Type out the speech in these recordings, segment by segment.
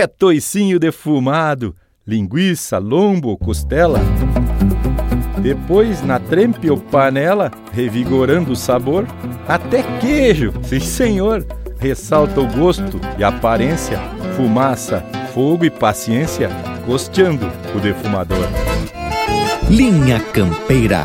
É toicinho defumado, linguiça, lombo, costela. Depois, na trempe ou panela, revigorando o sabor, até queijo, sim senhor, ressalta o gosto e aparência, fumaça, fogo e paciência, costeando o defumador. Linha Campeira.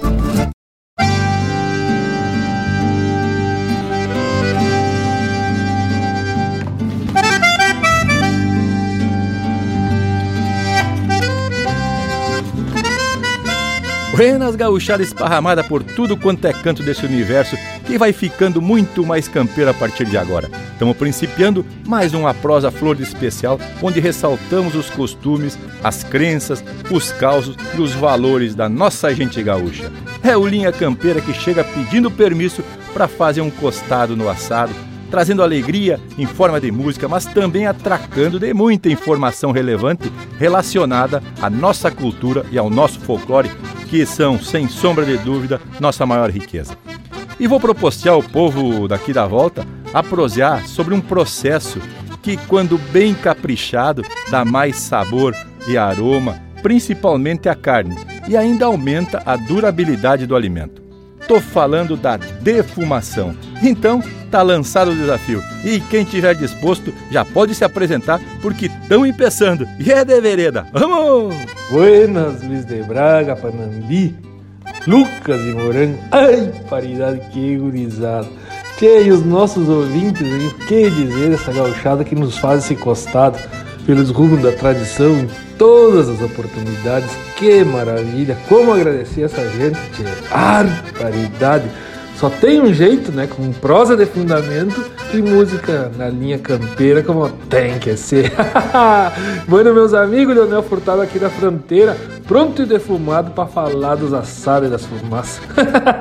Buenas gauchada esparramada por tudo quanto é canto desse universo que vai ficando muito mais campeiro a partir de agora. Estamos principiando mais uma prosa flor de especial onde ressaltamos os costumes, as crenças, os causos e os valores da nossa gente gaúcha. É o Linha Campeira que chega pedindo permisso para fazer um costado no assado, trazendo alegria em forma de música, mas também atracando de muita informação relevante relacionada à nossa cultura e ao nosso folclore que são, sem sombra de dúvida, nossa maior riqueza. E vou propostear ao povo daqui da volta a prosear sobre um processo que, quando bem caprichado, dá mais sabor e aroma, principalmente à carne, e ainda aumenta a durabilidade do alimento. Estou falando da defumação. Então, tá lançado o desafio. E quem tiver disposto já pode se apresentar porque estão empeçando. E é de vereda. Vamos! Buenas, Luiz de Braga, Panambi, Lucas e Morango. Ai, paridade, que gurizada. Tchê, e os nossos ouvintes, o que dizer dessa gauchada que nos faz esse costado pelos rumos da tradição em todas as oportunidades. Que maravilha! Como agradecer essa gente, tchê. Ar, paridade. Só tem um jeito, né? Com prosa de fundamento e música na linha campeira, como tem que ser. bueno, meus amigos, Leonel Furtado aqui da fronteira, pronto e defumado para falar dos assados e das fumaças.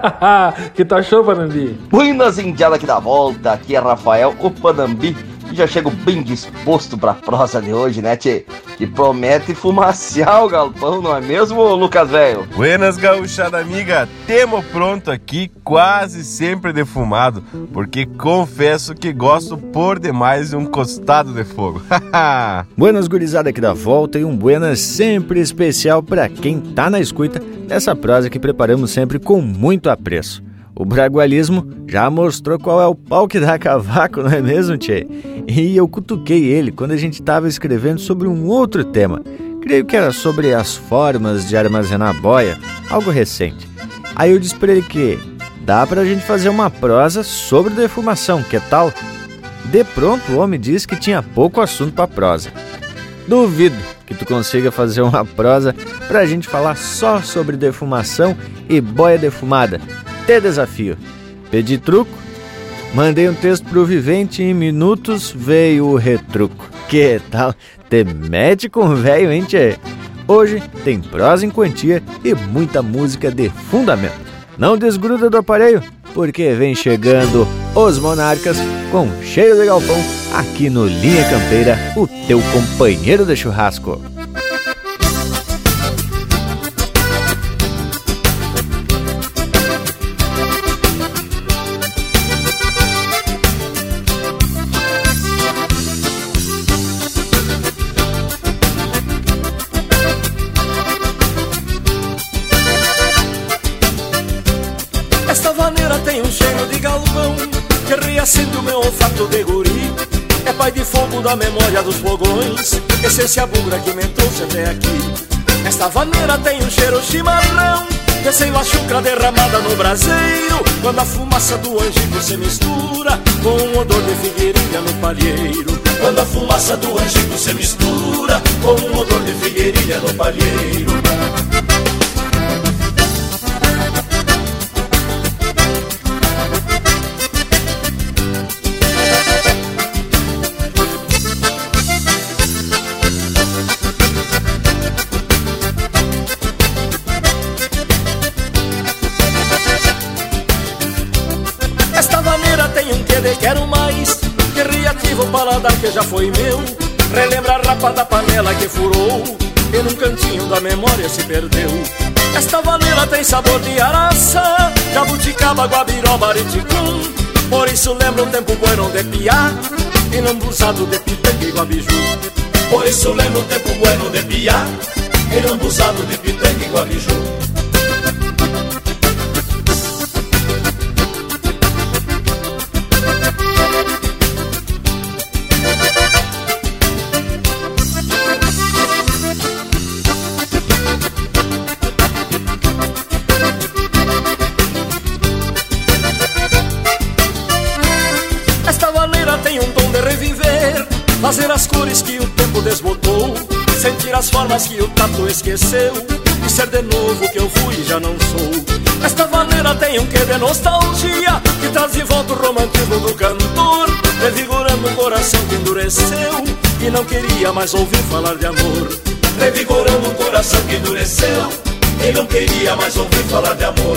que tá show, Panambi? Buenas indiadas aqui da volta, aqui é Rafael, o Panambi já chego bem disposto pra prosa de hoje, né, tchê? Que promete fumaciar o galpão, não é mesmo, Lucas Velho? Buenas, gauchada amiga. Temo pronto aqui, quase sempre defumado, porque confesso que gosto por demais de um costado de fogo. buenas, gurizada aqui da volta e um buenas sempre especial para quem tá na escuta dessa prosa que preparamos sempre com muito apreço. O bragualismo já mostrou qual é o pau que dá cavaco, não é mesmo, Tchê? E eu cutuquei ele quando a gente estava escrevendo sobre um outro tema. Creio que era sobre as formas de armazenar boia, algo recente. Aí eu disse para ele que dá pra gente fazer uma prosa sobre defumação, que tal? De pronto o homem disse que tinha pouco assunto para prosa. Duvido que tu consiga fazer uma prosa pra gente falar só sobre defumação e boia defumada até desafio. Pedi truco, mandei um texto pro vivente em minutos veio o retruco. Que tal? Te mete com velho, hein, tchê? Hoje tem prosa em quantia e muita música de fundamento. Não desgruda do aparelho, porque vem chegando os Monarcas com cheio de galpão aqui no Linha Campeira, o teu companheiro de churrasco. Memória dos fogões Essência bugra que me trouxe até aqui. Esta vaneira tem um cheiro chimarrão Descendo a chucra derramada no braseiro Quando a fumaça do angico se mistura Com o odor de figueirinha no palheiro. Quando a fumaça do angico se mistura Com o odor de figueirinha no palheiro boi meu. Relembra a rapa da panela que furou. E num cantinho da memória se perdeu. Esta vanela tem sabor de araça Jabuticaba, guabiroba, ariticum Por isso lembra um tempo bueno de piá E não blusado de pitanga e guabiju. Por isso lembra um tempo bueno de piá E não blusado de pitanga e guabiju. as formas que o tato esqueceu. E ser de novo que eu fui e já não sou. Esta vaneira tem um que de nostalgia Que traz de volta o romantismo do cantor. Revigorando o coração que endureceu E não queria mais ouvir falar de amor. Revigorando o coração que endureceu E não queria mais ouvir falar de amor.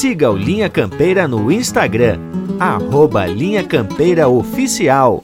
Siga o Linha Campeira no Instagram, arroba Linha Campeira Oficial.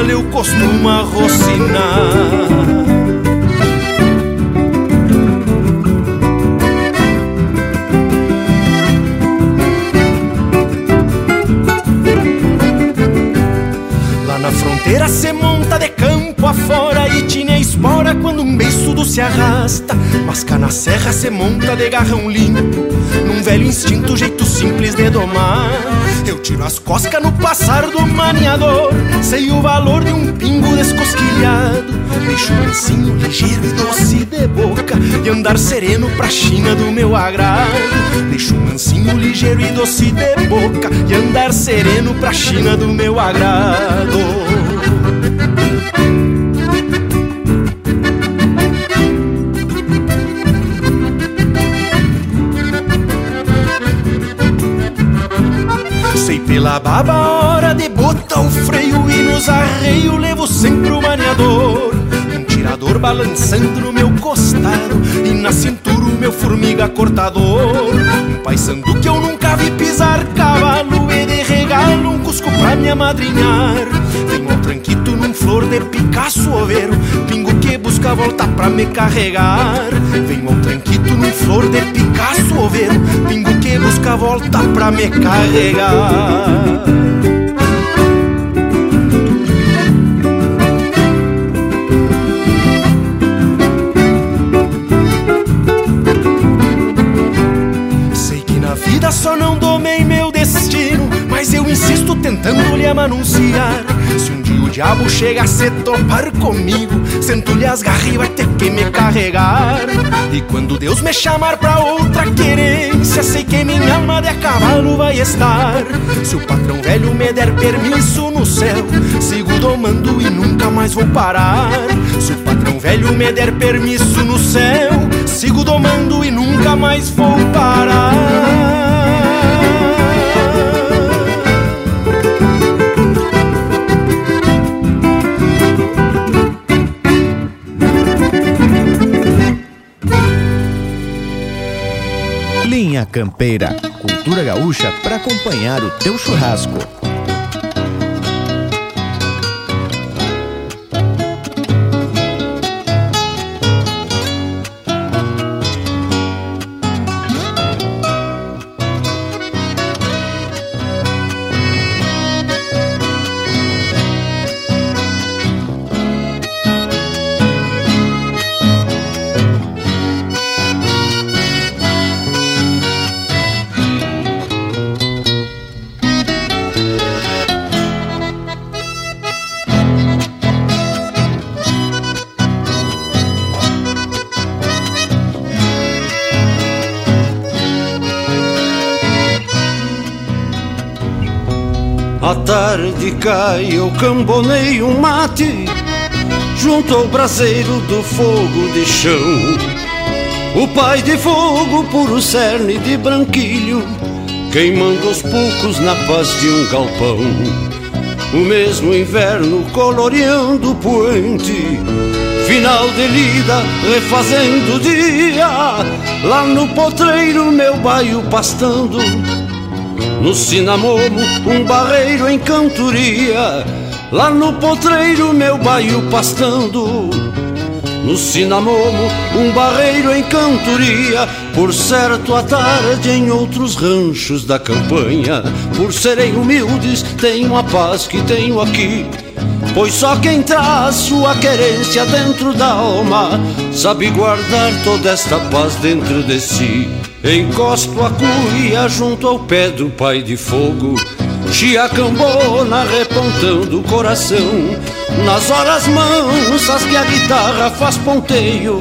Bagual eu costumo rocinar se arrasta Mas cá na serra se monta de garrão limpo Num velho instinto, jeito simples de domar. Eu tiro as coscas no passar do maniador Sei o valor de um pingo descosquilhado. Deixo mansinho, ligeiro e doce de boca E andar sereno pra China do meu agrado. Deixo mansinho, ligeiro e doce de boca E andar sereno pra China do meu agrado pela baba hora de botar o freio E nos arreios levo sempre o maniador Um tirador balançando no meu costado E na cintura o meu formiga cortador. Um paisando que eu nunca vi pisar cavalo E de regalo um cusco pra me amadrinhar flor de Picasso oveiro Pingo que busca volta pra me carregar. Venho ao tranquito num flor de Picasso oveiro Pingo que busca volta pra me carregar. Sei que na vida só não domei meu destino Mas eu insisto tentando lhe amanunciar. Se um diabo chega a se topar comigo. Sento-lhe as garras e vai ter que me carregar. E quando Deus me chamar pra outra querência Sei que minha alma de cavalo vai estar. Se o patrão velho me der permisso no céu Sigo domando e nunca mais vou parar. Se o patrão velho me der permisso no céu Sigo domando e nunca mais vou parar Campeira, cultura gaúcha para acompanhar o teu churrasco. Cai, eu cambonei um mate Junto ao braseiro do fogo de chão. O pai de fogo, puro cerne de branquilho Queimando aos poucos na paz de um galpão. O mesmo inverno coloreando o poente Final de lida, refazendo o dia. Lá no potreiro, meu baio pastando no cinamomo, um barreiro em cantoria. Lá no potreiro, meu baio pastando. No cinamomo, um barreiro em cantoria. Por certo, à tarde em outros ranchos da campanha. Por serem humildes, tenho a paz que tenho aqui. Pois só quem traz sua querência dentro da alma sabe guardar toda esta paz dentro de si. Encosto a cuia junto ao pé do pai de fogo, chiacambona repontando o coração. Nas horas mansas que a guitarra faz ponteio,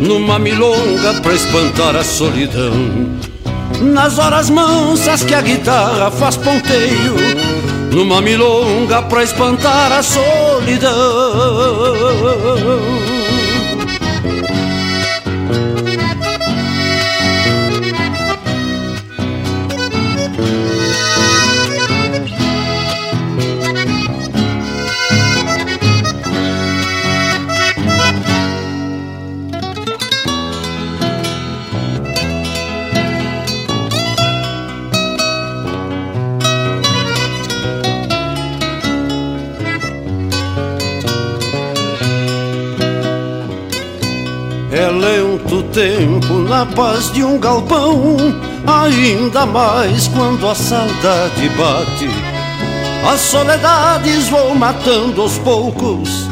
numa milonga pra espantar a solidão. Nas horas mansas que a guitarra faz ponteio, numa milonga pra espantar a solidão. Tempo na paz de um galpão, ainda mais quando a saudade bate. As soledades vão matando aos poucos,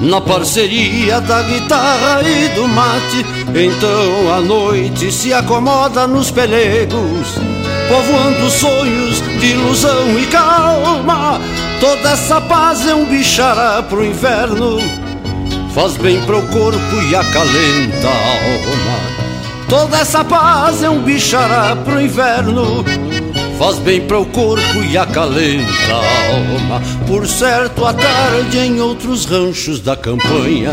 na parceria da guitarra e do mate. Então a noite se acomoda nos pelegos, povoando sonhos de ilusão e calma. Toda essa paz é um bichará pro inferno faz bem pro corpo e acalenta a alma. Toda essa paz é um bichará pro inverno, faz bem pro corpo e acalenta a alma. Por certo, a tarde em outros ranchos da campanha,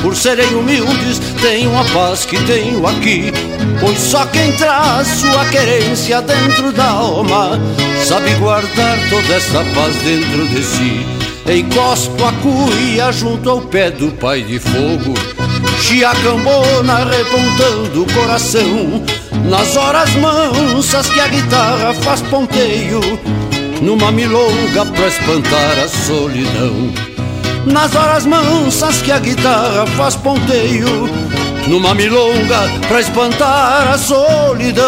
por serem humildes, tenho a paz que tenho aqui. Pois só quem traz sua querência dentro da alma sabe guardar toda essa paz dentro de si. Encosto a cuia junto ao pé do pai de fogo Chiacambona repontando o coração Nas horas mansas que a guitarra faz ponteio Numa milonga pra espantar a solidão. Nas horas mansas que a guitarra faz ponteio Numa milonga pra espantar a solidão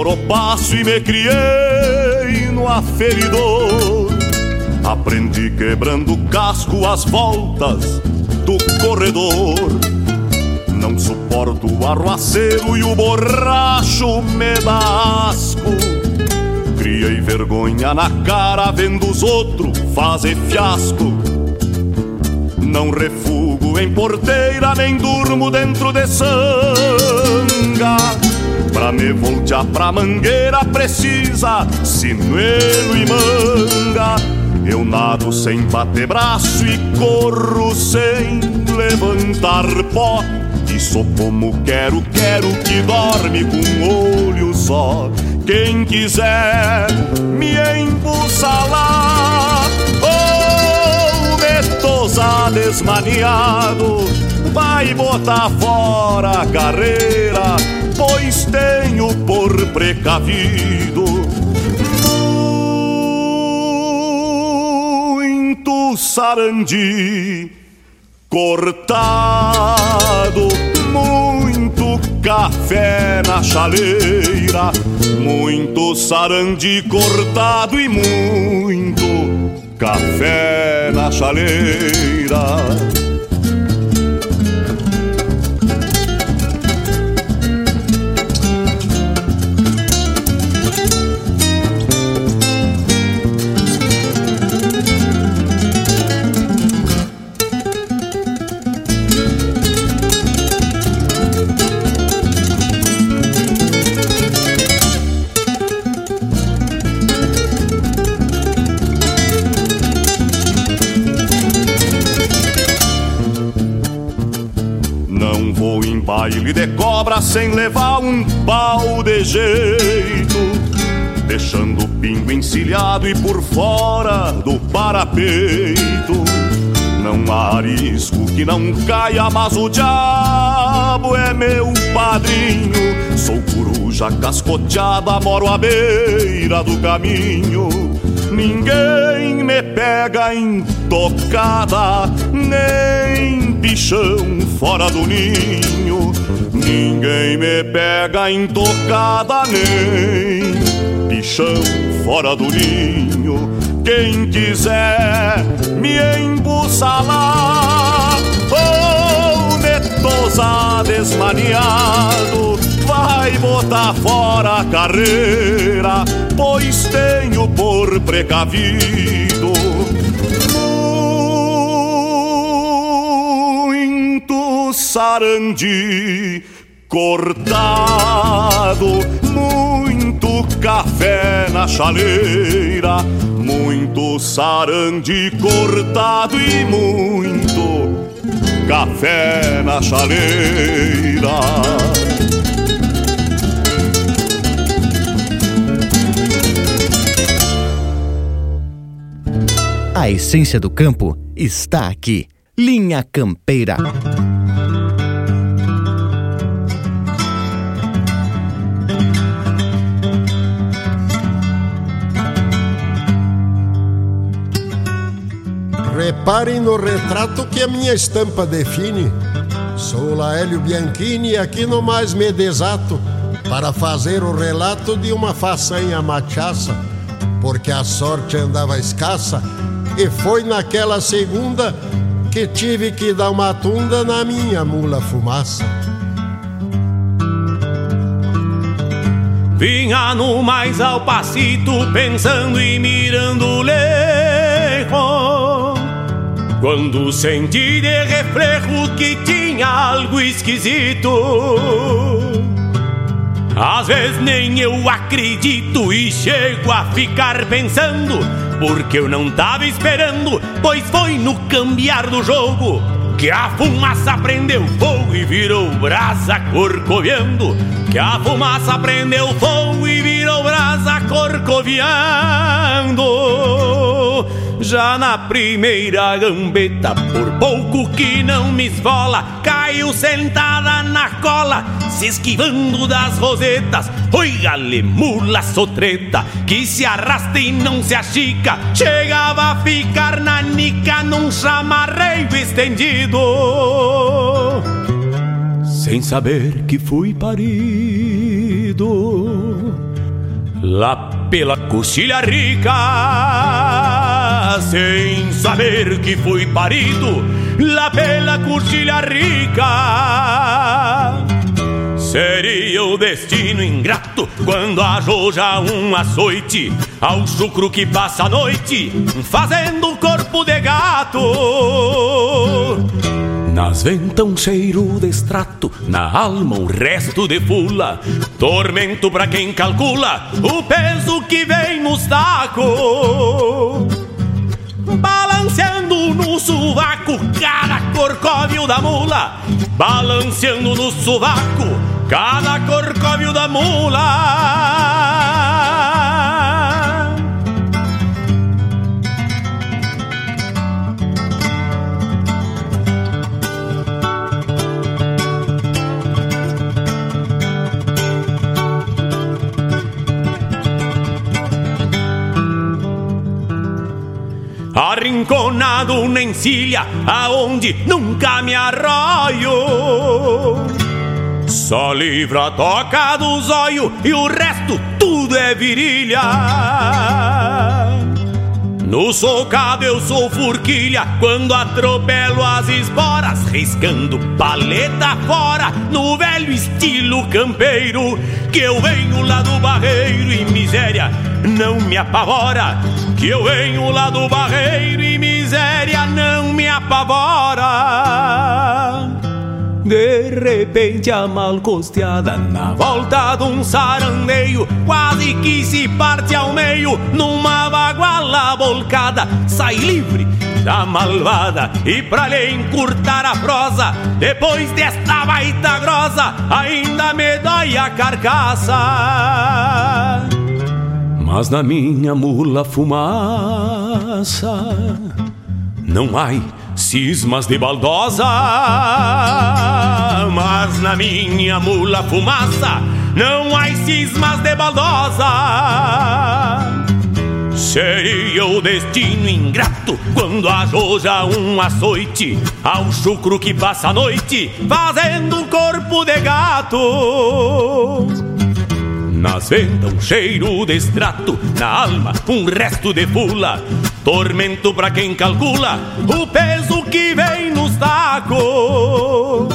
Toropaço e me criei no aferidor. Aprendi quebrando casco as voltas do corredor. Não suporto o arruaceiro e o borracho me dá asco. Criei vergonha na cara vendo os outros fazer fiasco. Não refugo em porteira, nem durmo dentro de sanga. Pra me voltear pra mangueira precisa sinuelo e manga. Eu nado sem bater braço e corro sem levantar pó. E sou como quero, quero que dorme com um olho só. Quem quiser me embussalar ou me tosar desmaniado, vai botar fora a carreira, pois tenho por precavido muito sarandi cortado, muito café na chaleira, muito sarandi cortado e muito café na chaleira. Baile de cobra sem levar um pau de jeito. deixando o pingo encilhado e por fora do parapeito. Não há arisco que não caia, mas o diabo é meu padrinho. Sou coruja cascoteada, moro à beira do caminho. Ninguém me pega em tocada, nem bichão fora do ninho. Ninguém me pega em tocada, nem bichão fora do ninho. Quem quiser me embussalar ou me tosar desmaniado, vai botar fora a carreira, pois tenho por precavido sarandi cortado, muito café na chaleira, muito sarandi cortado e muito café na chaleira. A essência do campo está aqui. Linha Campeira. Reparem no retrato que a minha estampa define. Sou Laélio Bianchini e aqui no mais me desato para fazer o relato de uma façanha machaça, porque a sorte andava escassa e foi naquela segunda que tive que dar uma tunda na minha mula fumaça. Vinha no mais ao passito, pensando e mirando lejos. Quando senti de reflejo que tinha algo esquisito. Às vezes nem eu acredito e chego a ficar pensando, porque eu não tava esperando, pois foi no cambiar do jogo que a fumaça prendeu fogo e virou brasa corcoviando. Que a fumaça prendeu fogo e virou brasa corcoviando. Já na primeira gambeta, por pouco que não me esfola, caiu sentada na cola, se esquivando das rosetas. Oi, galemula sotreta, que se arrasta e não se achica, chegava a ficar na nica num chamarreio estendido. Sem saber que fui parido lá pela coxilha rica, sem saber que fui parido lá pela coxilha rica. Seria o destino ingrato quando arroja um açoite ao chucro que passa a noite fazendo corpo de gato. Nas ventas um cheiro de extrato, na alma o resto de fula. Tormento pra quem calcula o peso que vem nos tacos. Balanceando no sovaco cada corcóvio da mula. Balanceando no sovaco cada corcóvio da mula. Arrinconado na encilha, aonde nunca me arroio. Só livra a toca do zóio e o resto tudo é virilha. No socado eu sou furquilha quando atropelo as esporas, riscando paleta fora no velho estilo campeiro. Que eu venho lá do barreiro e miséria não me apavora. Que eu venho lá do barreiro e miséria não me apavora. De repente a mal costeada na volta de um sarandeio Quase que se parte ao meio numa baguala volcada Sai livre da malvada e pra lhe encurtar a prosa Depois desta baita grossa ainda me dói a carcaça Mas na minha mula fumaça não há cismas de baldosa. Mas na minha mula fumaça não há cismas de baldosa. Seria o destino ingrato quando arroja um açoite ao chucro que passa a noite fazendo um corpo de gato. Nas ventas um cheiro de extrato, na alma um resto de fula. Tormento pra quem calcula o peso que vem no saco.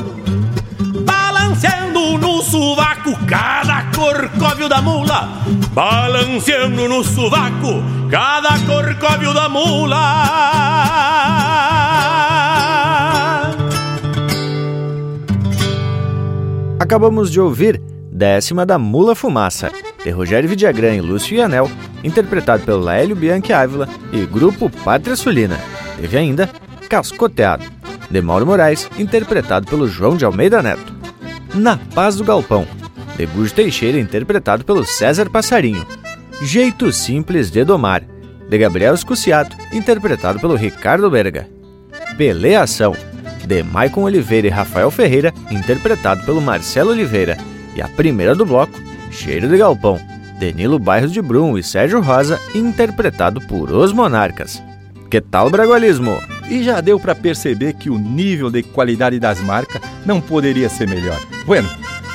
Balanceando no sovaco cada corcóvio da mula. Balanceando no sovaco cada corcóvio da mula. Acabamos de ouvir Décima da Mula Fumaça, de Rogério Vidagrã e Lúcio Anel, interpretado pelo Laélio Bianchi Ávila e Grupo Pátria Sulina. Teve ainda Cascoteado, de Mauro Moraes, interpretado pelo João de Almeida Neto. Na Paz do Galpão, de Burjo Teixeira, interpretado pelo César Passarinho. Jeito Simples de Domar, de Gabriel Escuciato, interpretado pelo Ricardo Berga. Peleação, de Maicon Oliveira e Rafael Ferreira, interpretado pelo Marcelo Oliveira. E a primeira do bloco, Cheiro de Galpão, Danilo Bairros de Brum e Sérgio Rosa, interpretado por Os Monarcas. Que tal bragualismo? E já deu para perceber que o nível de qualidade das marcas não poderia ser melhor. Bueno,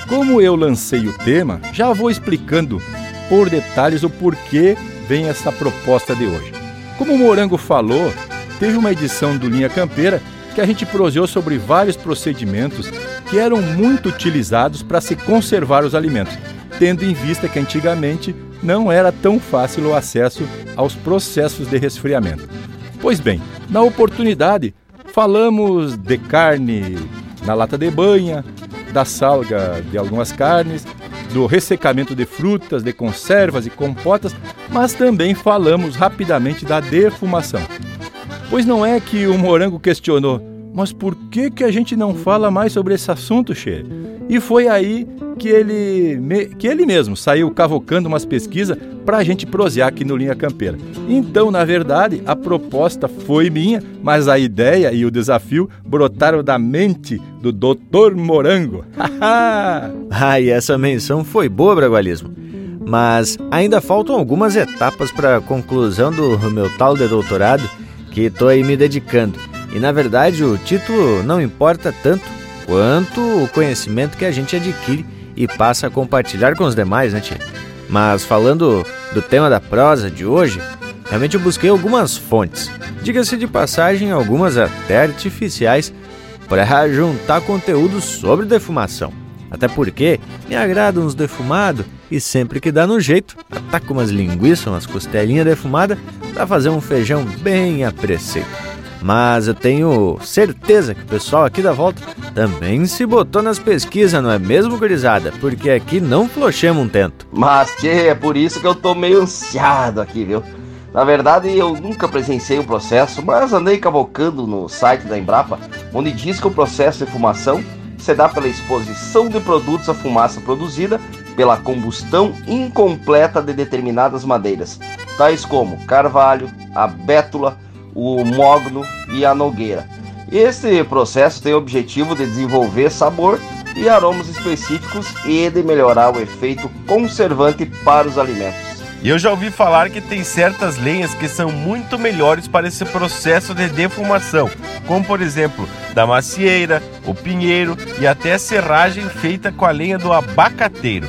como eu lancei o tema, já vou explicando por detalhes o porquê vem essa proposta de hoje. Como o Morango falou, teve uma edição do Linha Campeira que a gente proseou sobre vários procedimentos que eram muito utilizados para se conservar os alimentos, tendo em vista que antigamente não era tão fácil o acesso aos processos de resfriamento. Pois bem, na oportunidade, falamos de carne na lata de banha, da salga de algumas carnes, do ressecamento de frutas, de conservas e compotas, mas também falamos rapidamente da defumação. Pois não é que o morango questionou, mas por que, que a gente não fala mais sobre esse assunto, Che? E foi aí que ele, que ele mesmo saiu cavocando umas pesquisas para a gente prosear aqui no Linha Campeira. Então, na verdade, a proposta foi minha, mas a ideia e o desafio brotaram da mente do Dr. Morango. ah, e essa menção foi boa, Bragualismo. Mas ainda faltam algumas etapas para a conclusão do meu tal de doutorado que estou aí me dedicando. E na verdade o título não importa tanto quanto o conhecimento que a gente adquire e passa a compartilhar com os demais, né, tia? Mas falando do tema da prosa de hoje, realmente eu busquei algumas fontes. Diga-se de passagem, algumas até artificiais, para juntar conteúdo sobre defumação. Até porque me agradam uns defumados e sempre que dá no jeito, ataco umas linguiças, umas costelinhas defumadas para fazer um feijão bem a preceito. Mas eu tenho certeza que o pessoal aqui da volta também se botou nas pesquisas, não é mesmo, gurizada? Porque aqui não flochemos um tento. Mas, tchê, é por isso que eu tô meio ansiado aqui, viu? Na verdade, eu nunca presenciei o processo, mas andei cavocando no site da Embrapa, onde diz que o processo de fumação se dá pela exposição de produtos à fumaça produzida pela combustão incompleta de determinadas madeiras, tais como carvalho, a bétula, o mogno e a nogueira. Esse processo tem o objetivo de desenvolver sabor e aromas específicos e de melhorar o efeito conservante para os alimentos. E eu já ouvi falar que tem certas lenhas que são muito melhores para esse processo de defumação, como por exemplo da macieira, o pinheiro e até a serragem feita com a lenha do abacateiro.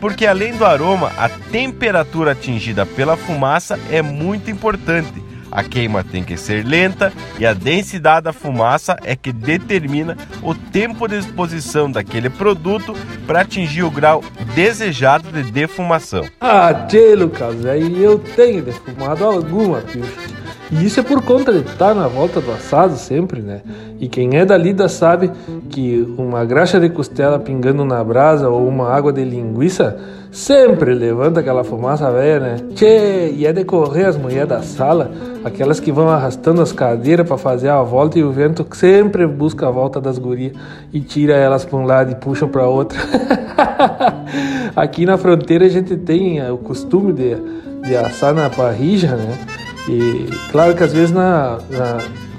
Porque além do aroma, a temperatura atingida pela fumaça é muito importante a queima tem que ser lenta e a densidade da fumaça é que determina o tempo de exposição daquele produto para atingir o grau desejado de defumação. Ah, tchê, Lucas, aí eu tenho defumado alguma, piucha. E isso é por conta de estar na volta do assado sempre, né? E quem é da lida sabe que uma graxa de costela pingando na brasa ou uma água de linguiça sempre levanta aquela fumaça velha, né? Tchê, e é de correr as mulheres da sala, aquelas que vão arrastando as cadeiras para fazer a volta e o vento sempre busca a volta das gurias e tira elas para um lado e puxa para outro. Aqui na fronteira a gente tem o costume de de assar na parrilla, né? E claro que às vezes na, na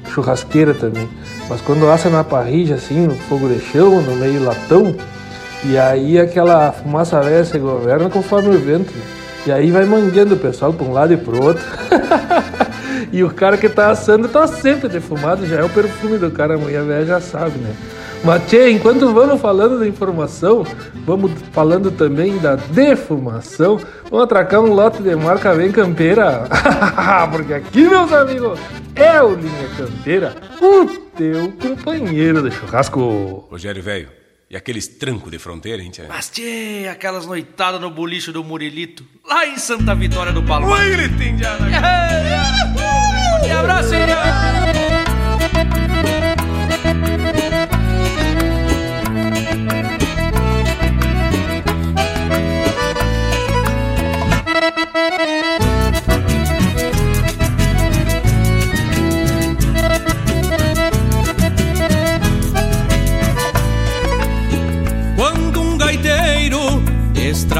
churrasqueira também. Mas quando assa na parrilla, assim, no fogo de chão, no meio latão, e aí aquela fumaça velha se governa conforme o vento. Né? E aí vai mangueando o pessoal para um lado e para o outro. e o cara que tá assando tá sempre defumado, já é o perfume do cara, a mulher velha já sabe, né? Mas, tchê, enquanto vamos falando da informação, vamos falando também da defumação, vamos atracar um lote de marca bem campeira. Porque aqui, meus amigos, é o Linha Campeira, o teu companheiro de churrasco. Rogério, velho, e aqueles trancos de fronteira, hein, tchê? Mas, tchê, aquelas noitadas no bolicho do Murilito, lá em Santa Vitória do Palmar. Oi, gritinho. Um abraço, hein?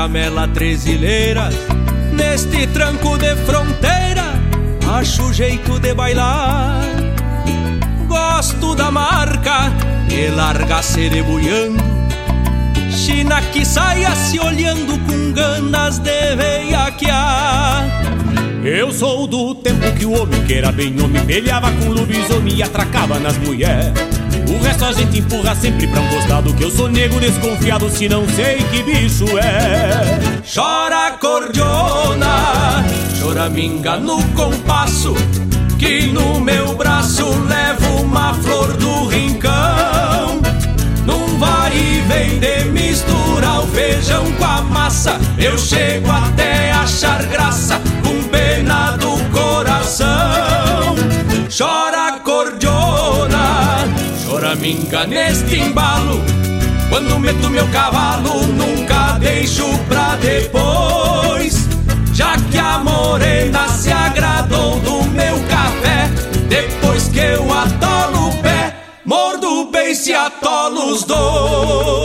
Estramela trezileiras Neste tranco de fronteira Acho jeito de bailar. Gosto da marca E larga cerebuiando China que saia se olhando com ganas de veiaquear. Eu sou do tempo que o homem que era bem homem Peleava com lobisomem e atracava nas mulheres o resto a gente empurra sempre pra um costado Que eu sou nego desconfiado se não sei que bicho é. Chora cordiona, choraminga no compasso Que no meu braço levo uma flor do rincão. Num vai e vem de misturar o feijão com a massa Eu chego até achar graça com pena do coração. Chora choraminga neste embalo. Quando meto meu cavalo, nunca deixo pra depois. Já que a morena se agradou do meu café, depois que eu atolo o pé, mordo o beice e atolo os dois.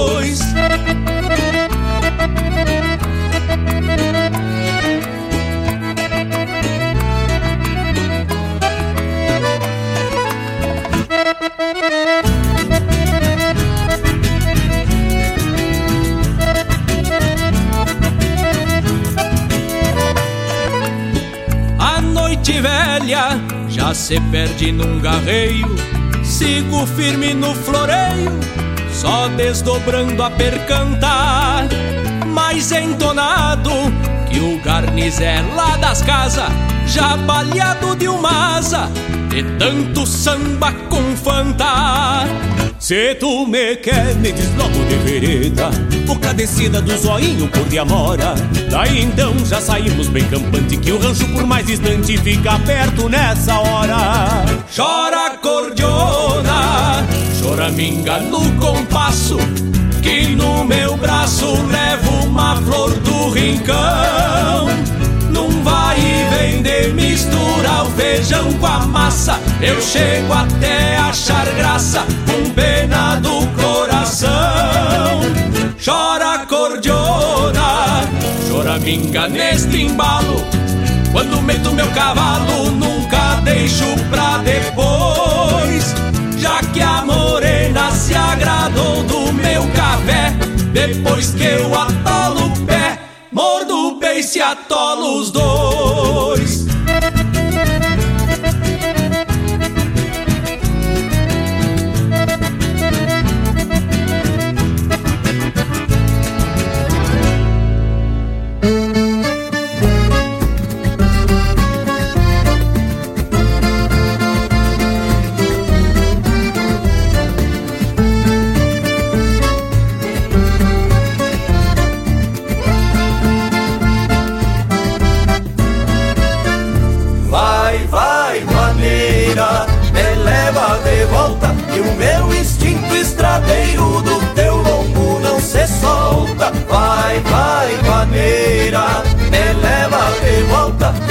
Velha já se perde num garreio. Sigo firme no floreio, só desdobrando a percantar. Mais entonado que o garnizé lá das casas, já baleado de uma asa, de tanto samba com fantar. Se tu me quer, me diz logo de vereda Boca descida do zoinho por de amora Daí então já saímos bem campante Que o rancho por mais distante fica perto nessa hora. Chora cordiona, chora minga no compasso Que no meu braço levo uma flor do rincão vai e vem de o feijão com a massa. Eu chego até achar graça com pena do coração. Chora cordiona, chora minga neste embalo. Quando meto meu cavalo nunca deixo pra depois. Já que a morena se agradou do meu café Depois que eu atolo o pé Mordo o beice e atolo os dois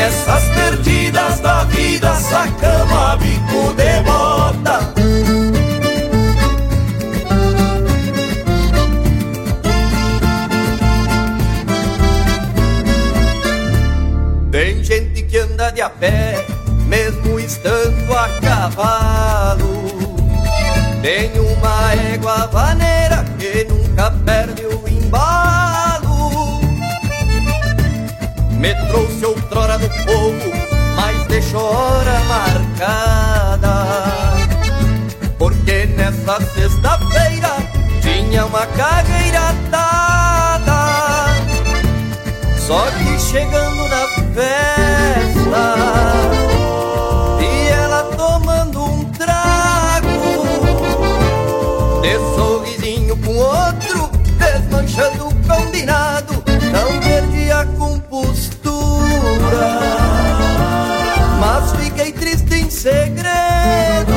Essas perdidas da vida sacama bico de bota Tem gente que anda de a pé, mesmo estando a cavalo. Tem uma égua vaneira que nunca perde o Me trouxe outrora do povo, mas deixou hora marcada. Porque nessa sexta-feira tinha uma cagueira dada. Só que chegando na festa de sorrisinho com outro, desmanchando o combinado, a compostura. Mas fiquei triste em segredo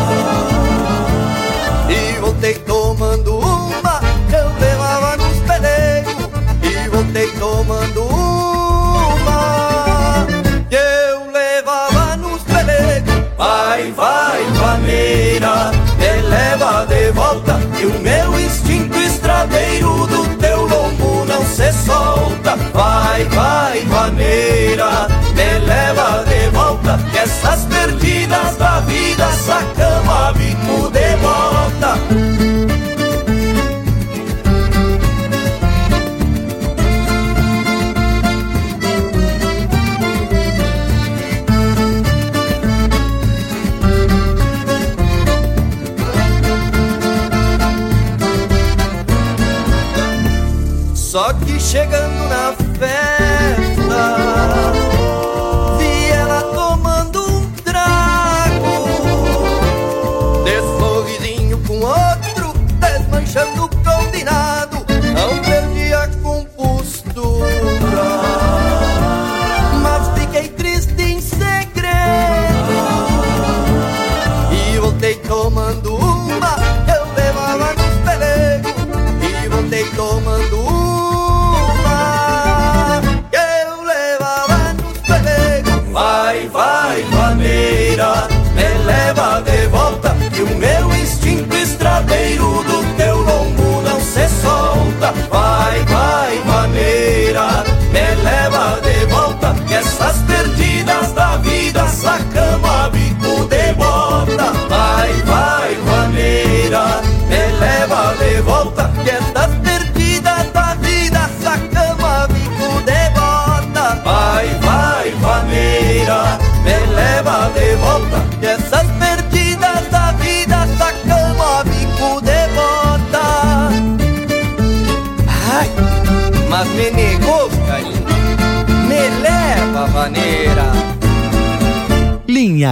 e voltei tomando uma, eu levava nos pelegos e voltei tomando uma que eu levava nos pelegos. Vai, vai, vaneira, me leva de volta e o meu Vai, vai, vaneira, me leva de volta que essas perdidas da vida sacama bico de volta. Só que chegando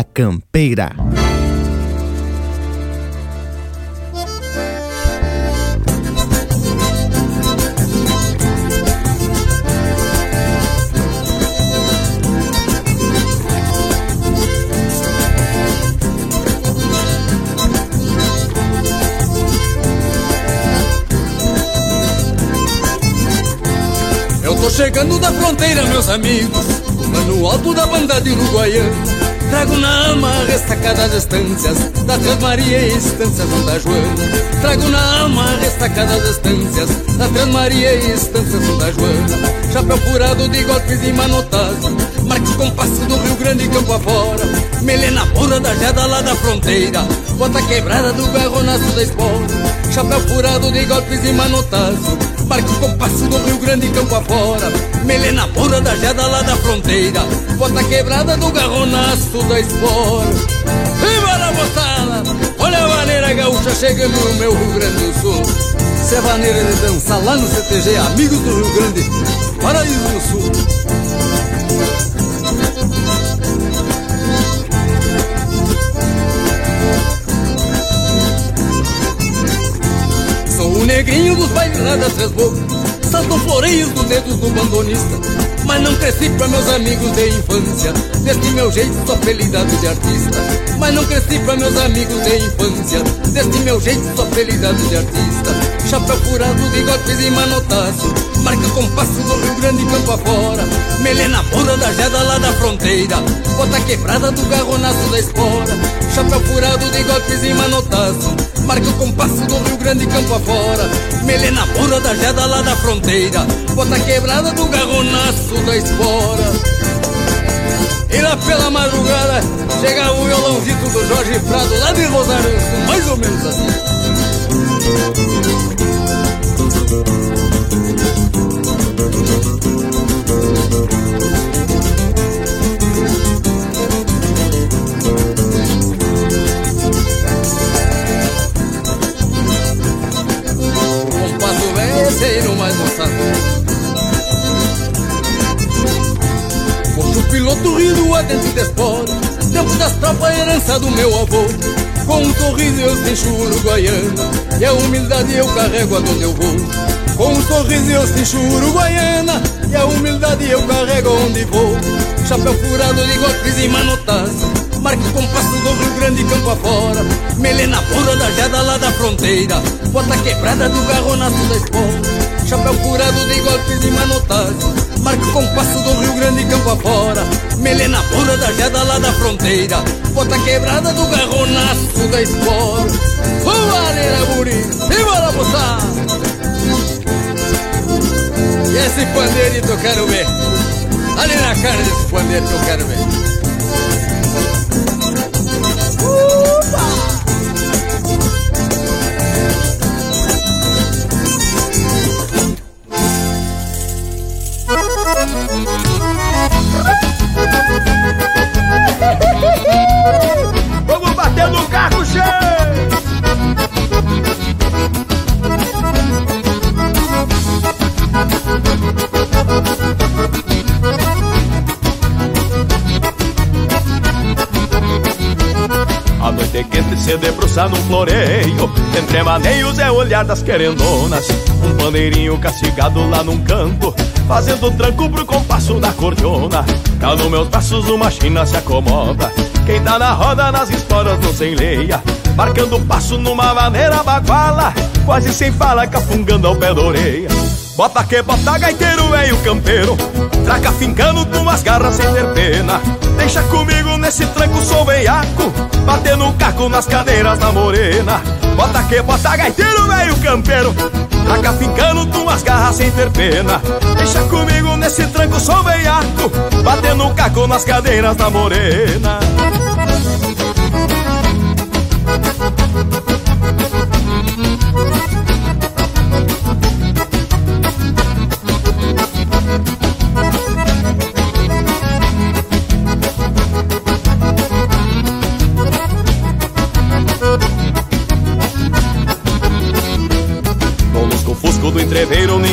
Campeira. Eu tô chegando da fronteira, meus amigos, lá no alto da banda de Uruguaiana. Trago na alma a ressaca das estâncias Da Trans Maria e Estâncias Santa Joana. Trago na alma a ressaca das estâncias Da Trans Maria e Estâncias Santa Joana. Chapéu furado de golpes e manotazo Marca o compasso do Rio Grande campo afora. Melena pura da jeda lá da fronteira Bota quebrada do garronaço da espora. Chapéu furado de golpes e manotazo Marca o compasso do Rio Grande campo afora. Melena pura da jeda lá da fronteira Bota quebrada do garronaço da espora Viva na moçada! Olha a maneira gaúcha chegando no meu Rio Grande do Sul. Se é maneira de dançar lá no CTG Amigos do Rio Grande, Paraíso do Sul. Sou o negrinho dos bailes lá das três bocas Saltam floreios dos dedos do bandonista Mas não cresci pra meus amigos de infância. Deste meu jeito sou apelidado de artista. Mas não cresci pra meus amigos de infância. Deste meu jeito sou apelidado de artista. Chapéu furado de golpes e manotaço Marca compasso do Rio Grande campo afora. Melena pura da jeda lá da fronteira. Bota quebrada do garronaço da espora Chapéu furado de golpes e manotaço. Marca o compasso do Rio Grande campo afora. Melena pura da jeda lá da fronteira. Bota quebrada do garronaço da espora E lá pela madrugada chega o violãozito do Jorge Prado lá de Rosário, mais ou menos assim. Compasso venceiro mais moçado Poxa o piloto rindo adentro da espora Tempo das tropas, herança do meu avô Com um sorriso eu deixo uruguaiana E a humildade eu carrego aonde eu vou. Com um sorriso eu deixo uruguaiana E a humildade eu carrego onde vou. Chapéu furado de golpes e manotaço Marque o compasso do Rio Grande campo afora Melena pura da jada lá da fronteira Bota quebrada do garronaço da espora Chapéu furado de golpes e manotaço Marque o compasso do Rio Grande campo afora. Melena pura da jada lá da fronteira. Bota quebrada do garronaço da espora Voareira guri, e bora botar E esse pandeirito eu quero ver. Ali na cara desse pandeirito eu quero ver se debruçar num floreio Entre maneios é olhar das querendonas Um pandeirinho castigado lá num canto Fazendo tranco pro compasso da cordiona. Cá nos meus braços uma china se acomoda Quem tá na roda nas histórias não sem leia Marcando passo numa maneira baguala Quase sem fala, cafungando ao pé da orelha. Bota que bota gaiteiro é o campeiro Traca fincando com umas garras sem ter pena Deixa comigo nesse tranco, sou veiaco Batendo caco nas cadeiras da morena. Bota que bota gaiteiro é o campeiro Traca fincando umas garras sem ter pena. Deixa comigo nesse tranco, sou veiaco Batendo caco nas cadeiras da morena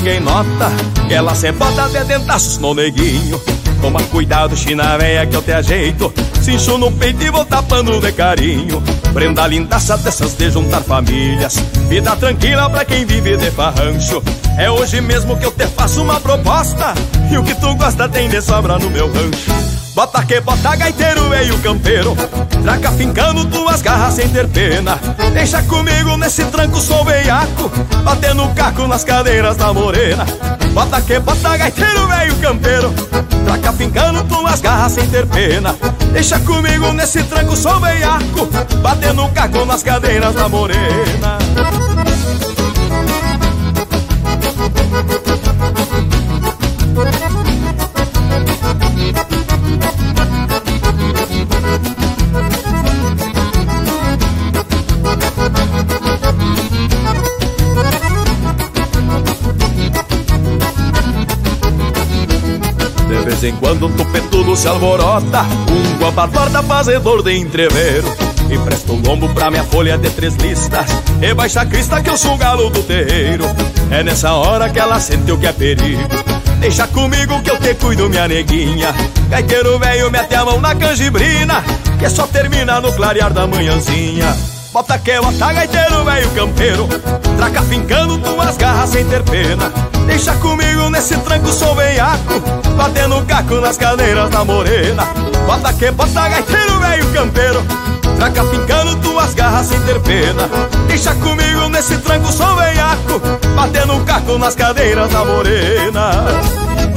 ninguém nota. Ela se bota de dentaços no neguinho Toma cuidado, china véia, que eu te ajeito. Cincho no peito e vou tapando de carinho. Prenda lindaça dessas de juntar famílias. Vida tranquila pra quem vive de farrancho. É hoje mesmo que eu te faço uma proposta. E o que tu gosta tem de sobra no meu rancho Bota que bota gaiteiro veio campeiro. Traca fincando tuas garras sem ter pena. Deixa comigo nesse tranco, sou veiaco. Batendo caco nas cadeiras da morena. Bota que bota gaiteiro veio campeiro. Traca fincando tuas garras sem ter pena. Deixa comigo nesse tranco, sou veiaco. Batendo caco nas cadeiras da morena vez em quando o tupetudo se alvorota. Um guapatorda fazedor de entreveiro E o lombo pra minha folha de três listas. E baixa a crista que eu sou o galo do terreiro. É nessa hora que ela sentiu que é perigo. Deixa comigo que eu te cuido, minha neguinha. Gaiteiro velho mete a mão na canjibrina Que só termina no clarear da manhãzinha. Bota que bota gaiteiro velho campeiro Traca fincando tuas garras sem ter pena Deixa comigo nesse tranco, sou veiaco Batendo caco nas cadeiras da morena. Bota que bota gaiteiro velho campeiro Traca fincando tuas garras sem ter pena. Deixa comigo nesse tranco, sou veiaco Batendo caco nas cadeiras da morena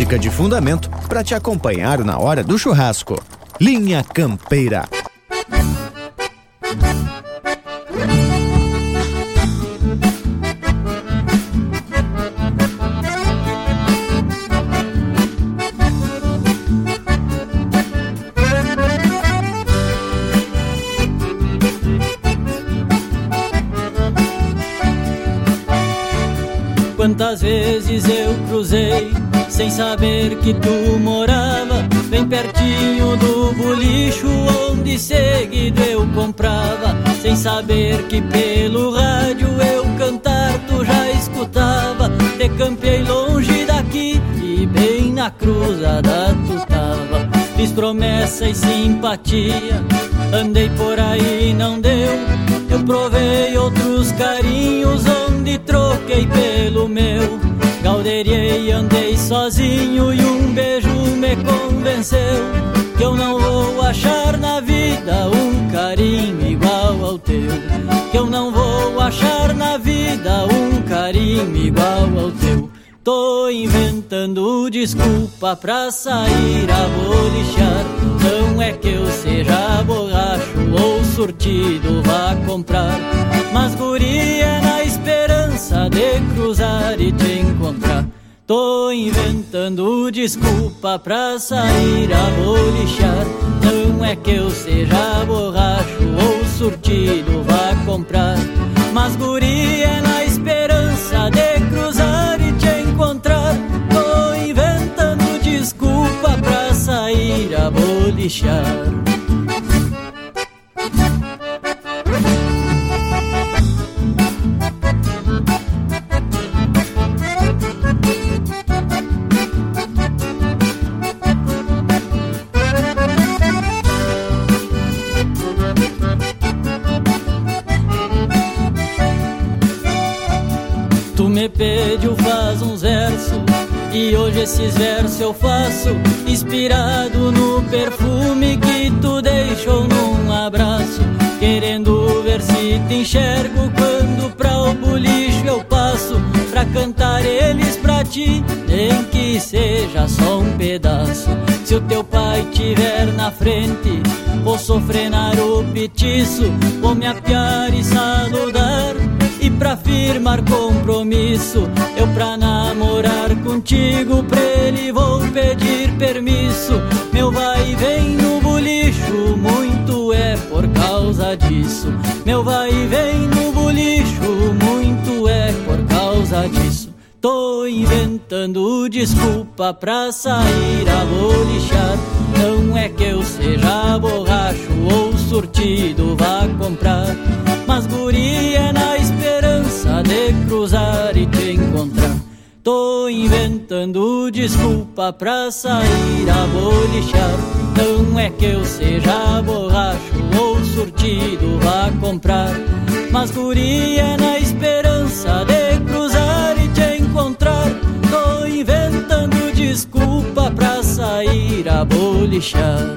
Música de fundamento para te acompanhar na hora do churrasco. Linha Campeira. Sem saber que tu morava bem pertinho do bolicho onde seguido eu comprava, sem saber que pelo rádio eu cantar tu já escutava. Te longe daqui e bem na cruzada tu tava. Fiz promessa e simpatia, andei por aí não deu. Eu provei outros carinhos onde troquei pelo meu. Gauderiei, andei sozinho e um beijo me convenceu que eu não vou achar na vida um carinho igual ao teu. Que eu não vou achar na vida um carinho igual ao teu. Tô inventando desculpa pra sair a bolichar. Não é que eu seja borracho ou surtido vá comprar. Mas guria na de cruzar e te encontrar. Tô inventando desculpa pra sair a bolichar. Não é que eu seja borracho ou surtido vá comprar. Mas guria é na esperança de cruzar e te encontrar. Tô inventando desculpa pra sair a bolichar. Me pediu faz uns versos e hoje esses versos eu faço inspirado no perfume que tu deixou num abraço, querendo ver se te enxergo quando pra o bolicho eu passo pra cantar eles pra ti, nem que seja só um pedaço. Se o teu pai tiver na frente, vou sofrenar o petiço, vou me apiar e saludar. Pra firmar compromisso, eu pra namorar contigo, pra ele vou pedir permisso. Meu vai e vem no bolicho, muito é por causa disso. Meu vai e vem no bolicho, muito é por causa disso. Tô inventando desculpa pra sair a bolichar. Não é que eu seja borracho ou surtido vá comprar. Mas guria cruzar e te encontrar. Tô inventando desculpa pra sair a bolichar. Não é que eu seja borracho ou surtido vá comprar. Mas guria é na esperança de cruzar e te encontrar. Tô inventando desculpa pra sair a bolichar.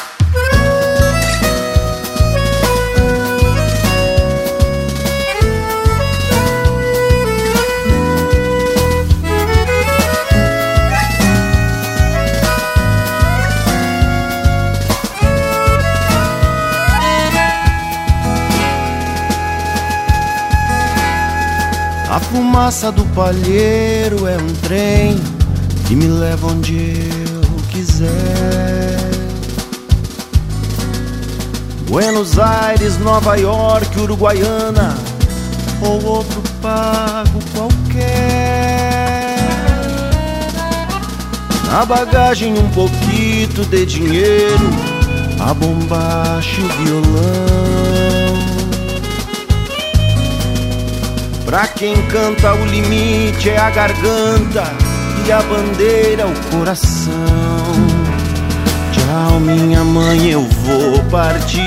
A fumaça do palheiro é um trem que me leva onde eu quiser. Buenos Aires, Nova York, Uruguaiana ou outro pago qualquer. Na bagagem um pouquinho de dinheiro, a bombacha e o violão. Pra quem canta o limite é a garganta e a bandeira o coração. Tchau, minha mãe, eu vou partir.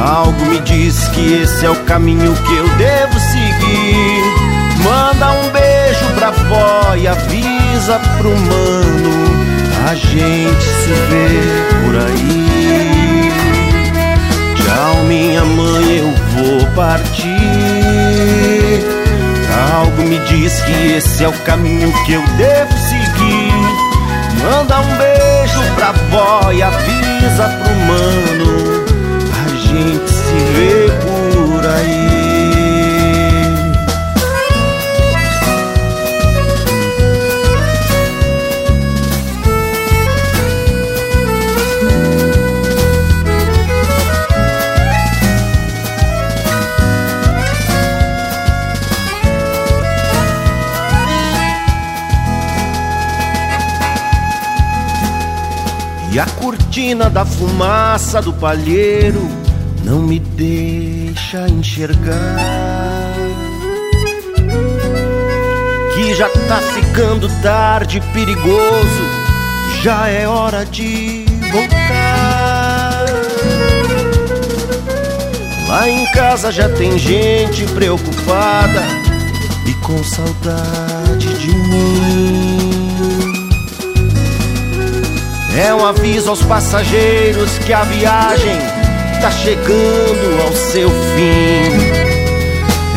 Algo me diz que esse é o caminho que eu devo seguir. Manda um beijo pra vó e avisa pro mano. A gente se vê por aí. Tchau, minha mãe, eu vou partir. Algo me diz que esse é o caminho que eu devo seguir. Manda um beijo pra vó e avisa pro mano. A gente se vê por aí. Cortina da fumaça do palheiro não me deixa enxergar. Que já tá ficando tarde, perigoso, já é hora de voltar. Lá em casa já tem gente preocupada e com saudade de mim. É um aviso aos passageiros que a viagem tá chegando ao seu fim.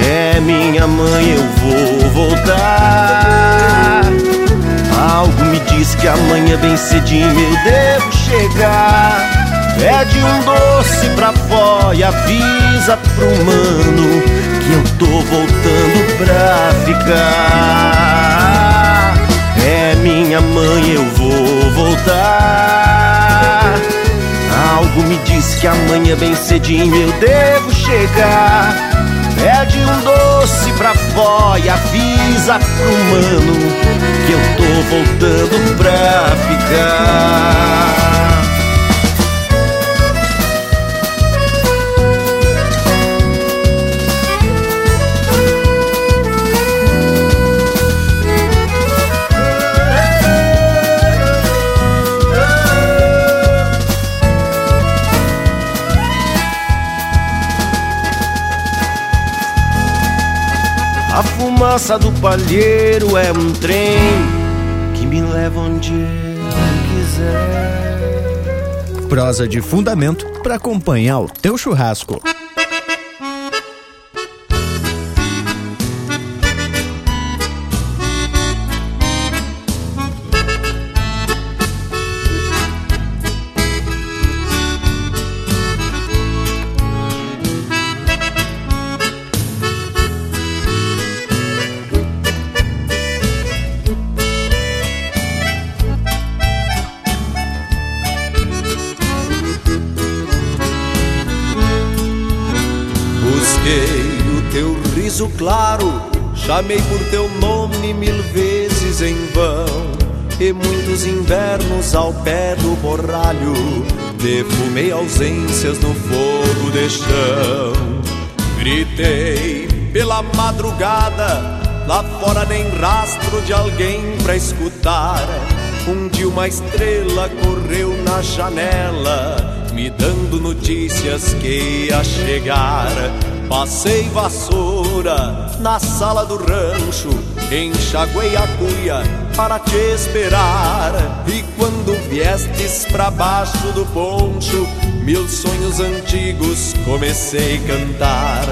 É minha mãe, eu vou voltar. Algo me diz que amanhã bem cedinho eu devo chegar. Pede um doce pra vó e avisa pro mano que eu tô voltando pra ficar. É minha mãe, eu vou voltar. Algo me diz que amanhã bem cedinho eu devo chegar. Pede um doce pra vó e avisa pro mano que eu tô voltando pra ficar. Fumaça do palheiro é um trem que me leva onde eu quiser. Prosa de fundamento para acompanhar o teu churrasco. Chamei por teu nome mil vezes em vão. E muitos invernos ao pé do borralho, defumei ausências no fogo de chão. Gritei pela madrugada, lá fora nem rastro de alguém pra escutar. Um dia uma estrela correu na janela, me dando notícias que ia chegar. Passei vassoura na sala do rancho, enxaguei a cuia para te esperar. E quando viestes pra baixo do poncho, mil sonhos antigos comecei a cantar.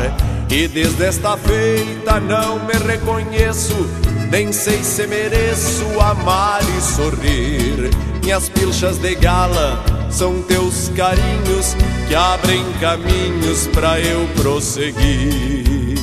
E desde esta feita não me reconheço, nem sei se mereço amar e sorrir. Minhas pilchas de gala são teus carinhos que abrem caminhos pra eu prosseguir.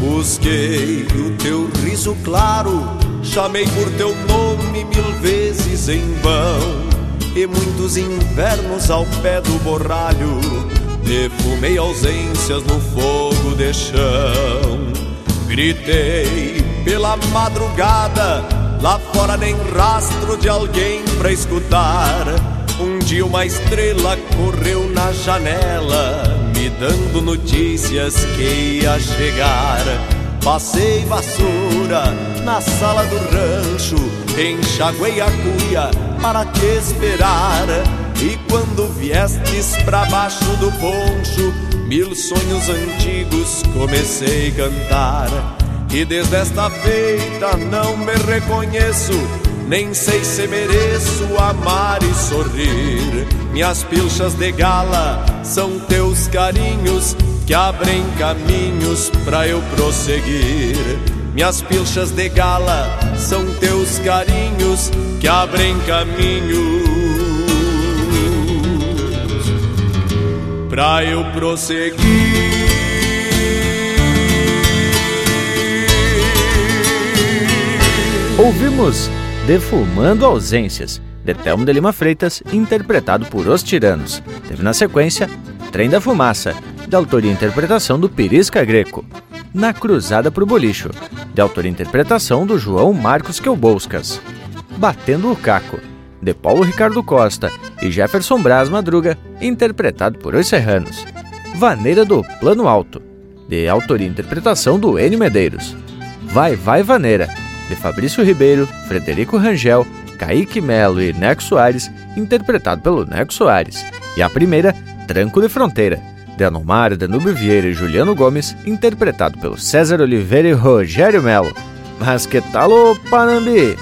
Busquei o teu riso claro, chamei por teu nome mil vezes em vão. E muitos invernos ao pé do borralho, defumei ausências no fogo de chão. Gritei pela madrugada, lá fora nem rastro de alguém pra escutar. Um dia uma estrela correu na janela, me dando notícias que ia chegar. Passei vassoura na sala do rancho, enxaguei a cuia para te esperar. E quando viestes pra baixo do poncho, mil sonhos antigos comecei a cantar. E desde esta feita não me reconheço, nem sei se mereço amar e sorrir. Minhas pilchas de gala são teus carinhos que abrem caminhos pra eu prosseguir. Minhas pilchas de gala são teus carinhos que abrem caminhos pra eu prosseguir. Ouvimos Defumando Ausências, de Telmo de Lima Freitas, interpretado por Os Tiranos. Teve na sequência Trem da Fumaça, de autoria e interpretação do Pirisca Greco. Na Cruzada pro Bolicho, de autoria e interpretação do João Marcos Queuboscas. Batendo o Caco, de Paulo Ricardo Costa e Jefferson Braz Madruga, interpretado por Os Serranos. Vaneira do Plano Alto, de autoria e interpretação do Enio Medeiros. Vai, vai, Vaneira, de Fabrício Ribeiro, Frederico Rangel, Kaique Melo e Neco Soares, interpretado pelo Neco Soares. E a primeira, Tranco de Fronteira, de Anomar, Danúbio Vieira e Juliano Gomes, interpretado pelo César Oliveira e Rogério Melo. Mas que tal o Panambi?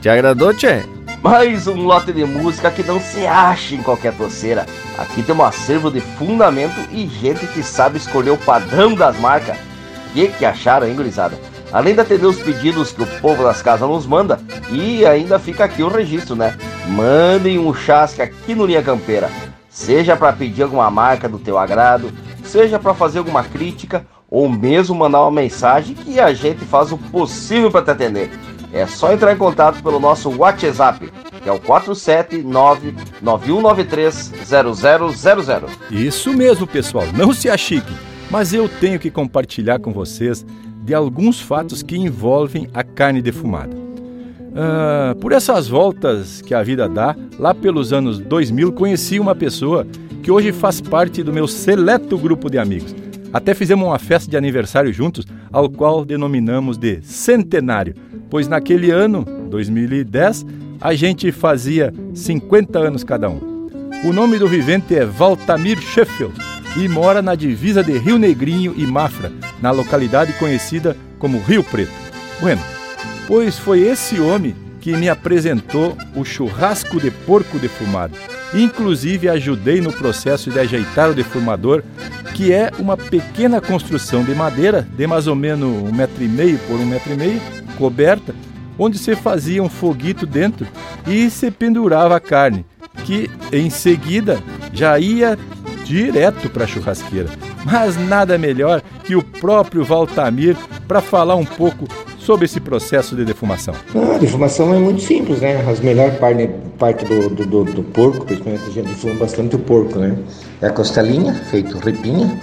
Te agradou, Tchê? Mais um lote de música que não se acha em qualquer toceira. Aqui tem um acervo de fundamento e gente que sabe escolher o padrão das marcas. Que que acharam, hein, gurizada? Além de atender os pedidos que o povo das casas nos manda, e ainda fica aqui o registro, né? Mandem um chasque aqui no Linha Campeira. Seja para pedir alguma marca do teu agrado, seja para fazer alguma crítica, ou mesmo mandar uma mensagem que a gente faz o possível para te atender. É só entrar em contato pelo nosso WhatsApp, que é o 479-9193-0000. Isso mesmo, pessoal, não se achique, mas eu tenho que compartilhar com vocês de alguns fatos que envolvem a carne defumada. Uh, por essas voltas que a vida dá, lá pelos anos 2000, conheci uma pessoa que hoje faz parte do meu seleto grupo de amigos. Até fizemos uma festa de aniversário juntos, ao qual denominamos de centenário, pois naquele ano, 2010, a gente fazia 50 anos cada um. O nome do vivente é Valtamir Sheffield e mora na divisa de Rio Negrinho e Mafra, na localidade conhecida como Rio Preto. Bueno, pois foi esse homem que me apresentou o churrasco de porco defumado. Inclusive ajudei no processo de ajeitar o defumador, que é uma pequena construção de madeira de mais ou menos um metro e meio por um metro e meio, coberta, onde se fazia um foguito dentro e se pendurava a carne, que em seguida já ia direto para a churrasqueira. Mas nada melhor que o próprio Valtamir para falar um pouco sobre esse processo de defumação. Ah, a defumação é muito simples, né? As melhores partes parte do, do, do, porco, principalmente a gente defuma bastante o porco, né? É a costelinha, feito repinha,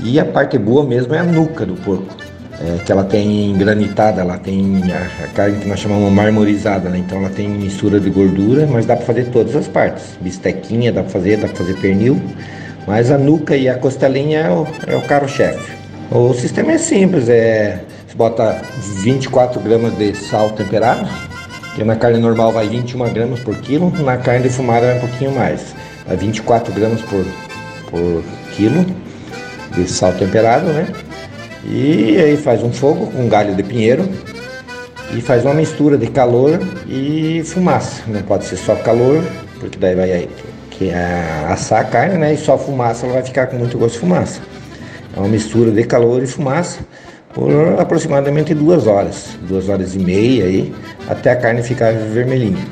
e a parte boa mesmo é a nuca do porco. É, que ela tem granitada, ela tem a, a, carne que nós chamamos marmorizada, né? Então ela tem mistura de gordura, mas dá para fazer todas as partes. Bistequinha dá para fazer, dá para fazer pernil, mas a nuca e a costelinha é o, é o carro-chefe. O sistema é simples, é você bota 24 gramas de sal temperado, que na carne normal vai 21 gramas por quilo, na carne defumada é um pouquinho mais, vai 24 gramas por, por quilo de sal temperado, né? E aí faz um fogo com galho de pinheiro e faz uma mistura de calor e fumaça. Não pode ser só calor, porque daí vai que é assar a carne, né? E só fumaça ela vai ficar com muito gosto de fumaça. É uma mistura de calor e fumaça por aproximadamente duas horas, duas horas e meia aí, até a carne ficar vermelhinha.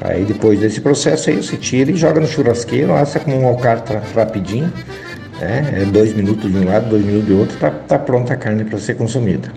Aí depois desse processo aí você tira e joga no churrasqueiro, assa com um alcatra rapidinho, né? é dois minutos de um lado, dois minutos do outro, tá, tá pronta a carne para ser consumida.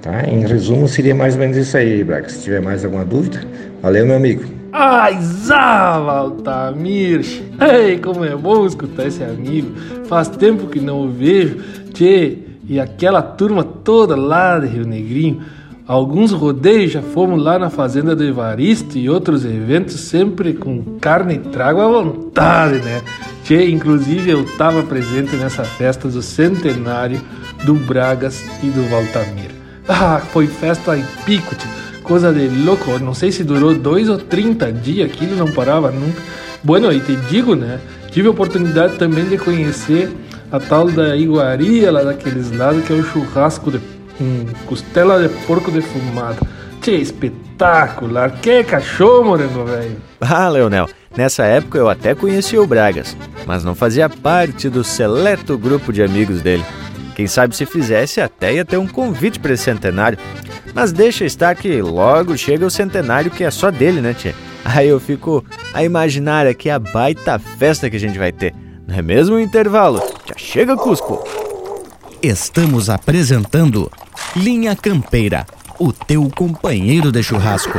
Tá? Em resumo, seria mais ou menos isso aí, Braga. Se tiver mais alguma dúvida, valeu, meu amigo. Ai, Zava Altamir! Ei, como é bom escutar esse amigo. Faz tempo que não o vejo. Tchê, e aquela turma toda lá de Rio Negrinho. Alguns rodeios já fomos lá na fazenda do Evaristo e outros eventos sempre com carne e trago à vontade, né? Tchê, inclusive eu estava presente nessa festa do centenário do Bragas e do Valtamir. Ah, foi festa em pico, coisa de louco. Não sei se durou dois ou trinta dias, aquilo não parava nunca. Bueno, e te digo, né? Tive a oportunidade também de conhecer a tal da iguaria lá daqueles lados, que é o churrasco de um, costela de porco defumado. Que espetacular! Que cachorro, morango velho! Ah, Leonel, nessa época eu até conhecia o Bragas, mas não fazia parte do seleto grupo de amigos dele. Quem sabe se fizesse até ia ter um convite para esse centenário. Mas deixa estar que logo chega o centenário que é só dele, né, tia? Aí eu fico a imaginar aqui a baita festa que a gente vai ter. Não é mesmo o intervalo? Já chega, Cusco! Estamos apresentando Linha Campeira, o teu companheiro de churrasco.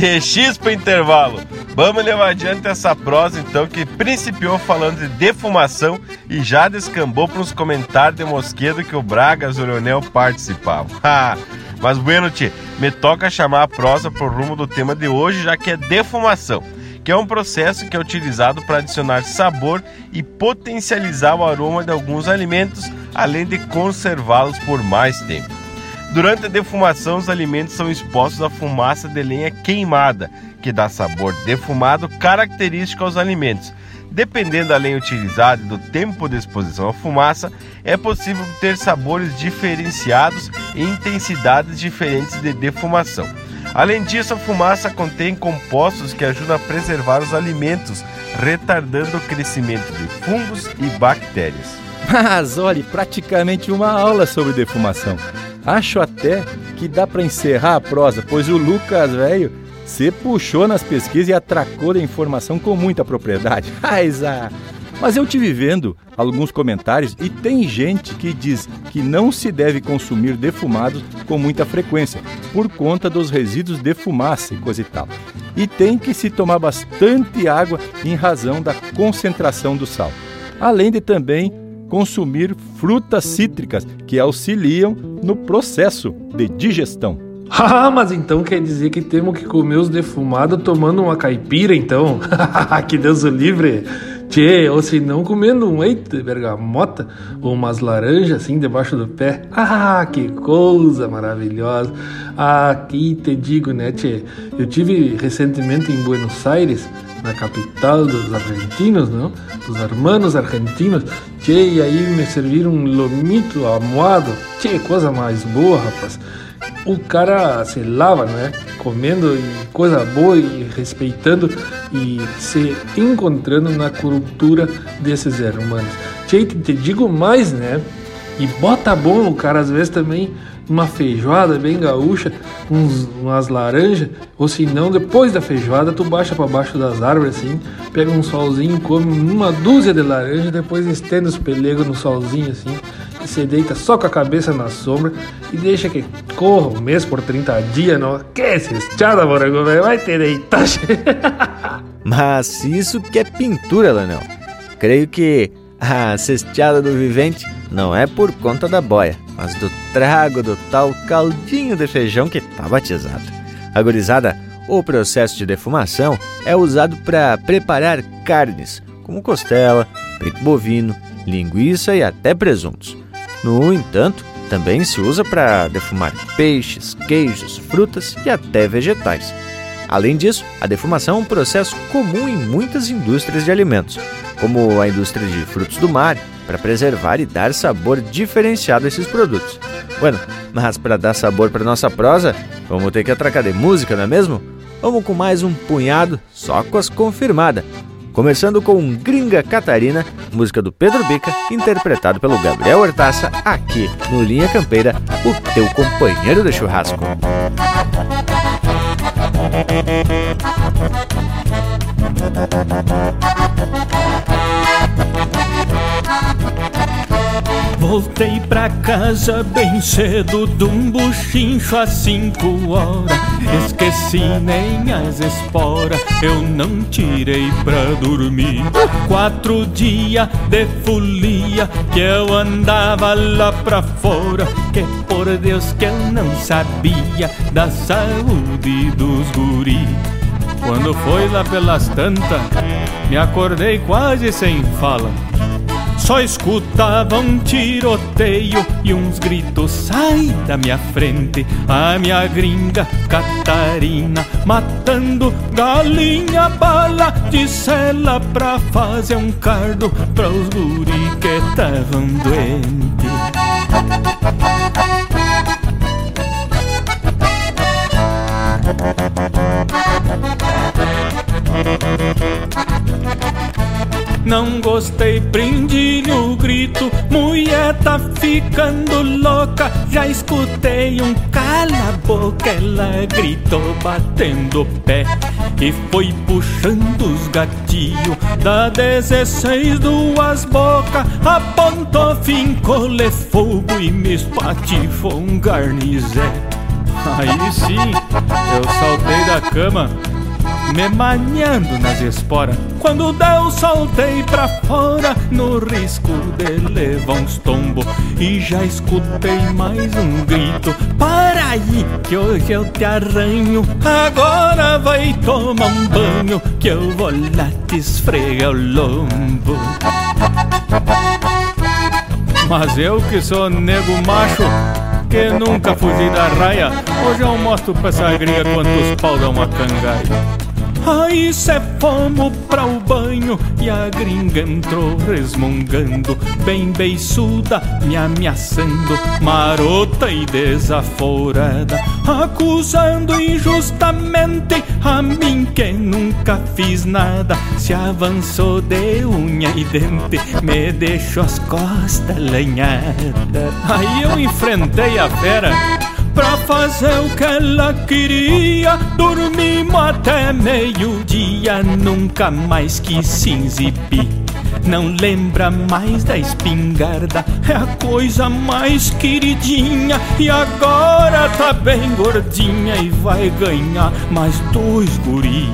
TX pro intervalo. Vamos levar adiante essa prosa então que principiou falando de defumação e já descambou para uns comentários de mosquedo que o Bragas e o Leonel participavam. Mas bueno, tchê, me toca chamar a prosa pro rumo do tema de hoje, já que é defumação, que é um processo que é utilizado para adicionar sabor e potencializar o aroma de alguns alimentos, além de conservá-los por mais tempo. Durante a defumação, os alimentos são expostos à fumaça de lenha queimada, que dá sabor defumado característico aos alimentos. Dependendo da lenha utilizada e do tempo de exposição à fumaça, é possível ter sabores diferenciados e intensidades diferentes de defumação. Além disso, a fumaça contém compostos que ajudam a preservar os alimentos, retardando o crescimento de fungos e bactérias. Mas olhe, praticamente uma aula sobre defumação. Acho até que dá para encerrar a prosa, pois o Lucas, velho, se puxou nas pesquisas e atracou da informação com muita propriedade. Mas, ah, mas eu tive vendo alguns comentários e tem gente que diz que não se deve consumir defumados com muita frequência, por conta dos resíduos de fumaça e coisa e tal. E tem que se tomar bastante água em razão da concentração do sal. Além de também consumir frutas cítricas que auxiliam no processo de digestão. Ah, mas então quer dizer que temos que comer os defumados tomando uma caipira, então? que Deus o livre! Tchê, ou se não comendo um eito de bergamota ou umas laranjas assim debaixo do pé. Ah, que coisa maravilhosa! Aqui te digo, né, tchê? Eu tive recentemente em Buenos Aires na capital dos argentinos, não? Dos hermanos argentinos. Che, e aí me serviram um lomito amoado. Che, coisa mais boa, rapaz. O cara se lava, né? Comendo e coisa boa e respeitando e se encontrando na cultura desses hermanos. Che, te digo mais, né? E bota bom o cara às vezes também uma feijoada bem gaúcha, uns, umas laranjas, ou se não, depois da feijoada, tu baixa para baixo das árvores assim, pega um solzinho, come uma dúzia de laranja, depois estende os pelegos no solzinho assim, e você deita só com a cabeça na sombra e deixa que corra um mês por 30 dias, não? Que cestada, morango, velho, vai ter deitar. Mas isso que é pintura, Lanel. Creio que a cesteada do vivente não é por conta da boia, mas do trago do tal caldinho de feijão que tá batizado. Agorizada, o processo de defumação é usado para preparar carnes, como costela, peito bovino, linguiça e até presuntos. No entanto, também se usa para defumar peixes, queijos, frutas e até vegetais. Além disso, a defumação é um processo comum em muitas indústrias de alimentos, como a indústria de frutos do mar, para preservar e dar sabor diferenciado a esses produtos. Bueno, mas para dar sabor para nossa prosa, vamos ter que atracar de música, não é mesmo? Vamos com mais um punhado, só com as confirmadas. Começando com Gringa Catarina, música do Pedro Bica, interpretado pelo Gabriel Hortaça, aqui no Linha Campeira, o teu companheiro de churrasco. Voltei pra casa bem cedo de um buchincho às cinco horas. Esqueci nem as esporas, eu não tirei pra dormir. Quatro dias de folia que eu andava lá pra fora. Que por Deus que eu não sabia da saúde dos guri. Quando foi lá pelas tantas, me acordei quase sem fala. Só escutava um tiroteio e uns gritos sai da minha frente. A minha gringa Catarina matando galinha bala. Disse ela pra fazer um cardo pra os guri que estavam doentes. Não gostei, prendi-lhe o grito. Mulher tá ficando louca. Já escutei um cala a boca. Ela gritou, batendo o pé. E foi puxando os gatilhos da 16 duas bocas. Apontou, fincou-lhe fogo e me espatifou um garnizé. Aí sim, eu saltei da cama me manhando nas esporas. Quando deu, soltei pra fora, no risco de levar uns tombos. E já escutei mais um grito: Para aí, que hoje eu te arranho. Agora vai tomar um banho, que eu vou lá te esfregar o lombo. Mas eu que sou nego macho que nunca fugi da raia. Hoje eu mostro pra essa gringa quantos pau dá uma cangaia. Aí cê fomos pra o banho e a gringa entrou resmungando, bem beiçuda, me ameaçando, marota e desaforada, acusando injustamente a mim que nunca fiz nada. Se avançou de unha e dente, me deixou as costas lenhadas. Aí eu enfrentei a fera pra fazer o que ela queria. Dormimos até meio-dia, nunca mais se exibir. Não lembra mais da espingarda, é a coisa mais queridinha. E agora tá bem gordinha e vai ganhar mais dois guri.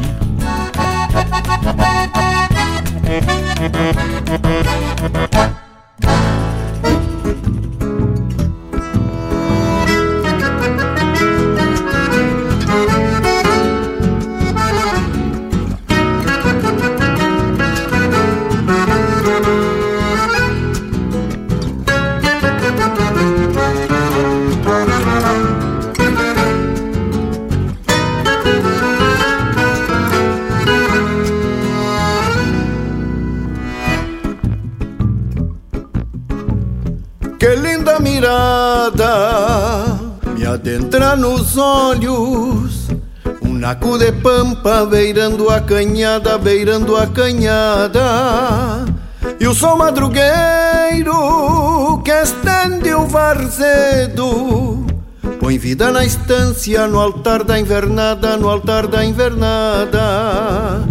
Mirada me adentra nos olhos. Um naco de pampa beirando a canhada, beirando a canhada. E o sol madrugueiro que estende o varzedo. Põe vida na estância, no altar da invernada, no altar da invernada.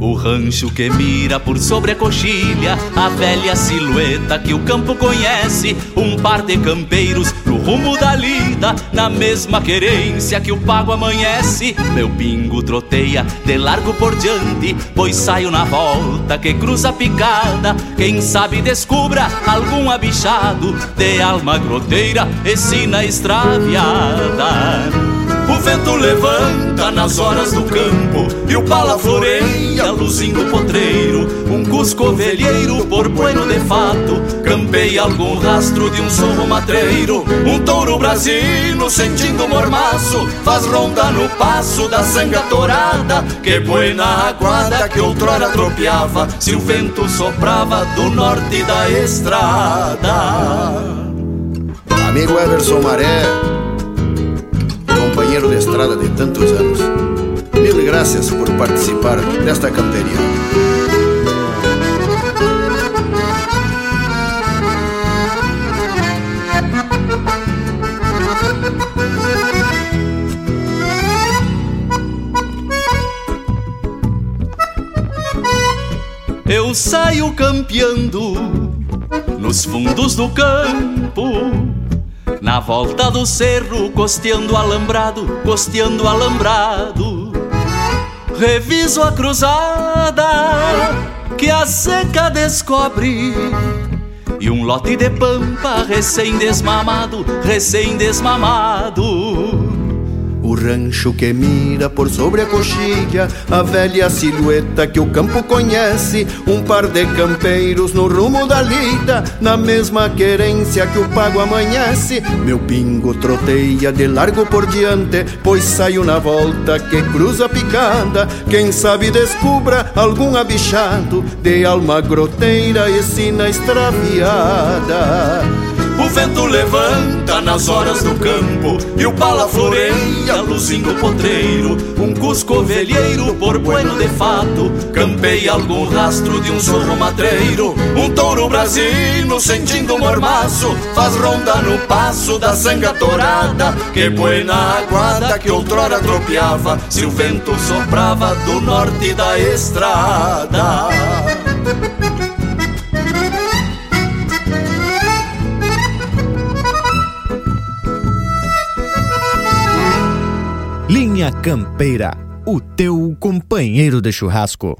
O rancho que mira por sobre a coxilha, a velha silhueta que o campo conhece, um par de campeiros no rumo da lida, na mesma querência que o pago amanhece. Meu pingo troteia de largo por diante, pois saio na volta que cruza a picada. Quem sabe descubra algum abichado de alma groteira e sina extraviada. O vento levanta nas horas do campo E o pala floreia, luzindo potreiro Um cusco ovelheiro por bueno de fato Campeia algum rastro de um sorro matreiro. Um touro brasino sentindo mormaço Faz ronda no passo da sanga torada Que buena aguada que outrora tropeava Se o vento soprava do norte da estrada. Amigo Everson Maré companheiro de estrada de tantos anos. Mil graças por participar desta canteria. Eu saio campeando nos fundos do campo na volta do cerro, costeando alambrado, costeando alambrado. Reviso a cruzada que a seca descobre. E um lote de pampa recém-desmamado, recém-desmamado. O rancho que mira por sobre a coxilha, a velha silhueta que o campo conhece, um par de campeiros no rumo da lida, na mesma querência que o pago amanhece. Meu pingo troteia de largo por diante, pois saio na volta que cruza a picada. Quem sabe descubra algum abichado de alma groteira e sina extraviada. O vento levanta nas horas do campo E o pala floreia, luzindo potreiro. Um cusco ovelheiro por bueno de fato Campeia algum rastro de um sorro matreiro Um touro brasino sentindo mormaço Faz ronda no passo da sanga torada Que buena aguada que outrora tropeava Se o vento soprava do norte da estrada Linha Campeira, o teu companheiro de churrasco.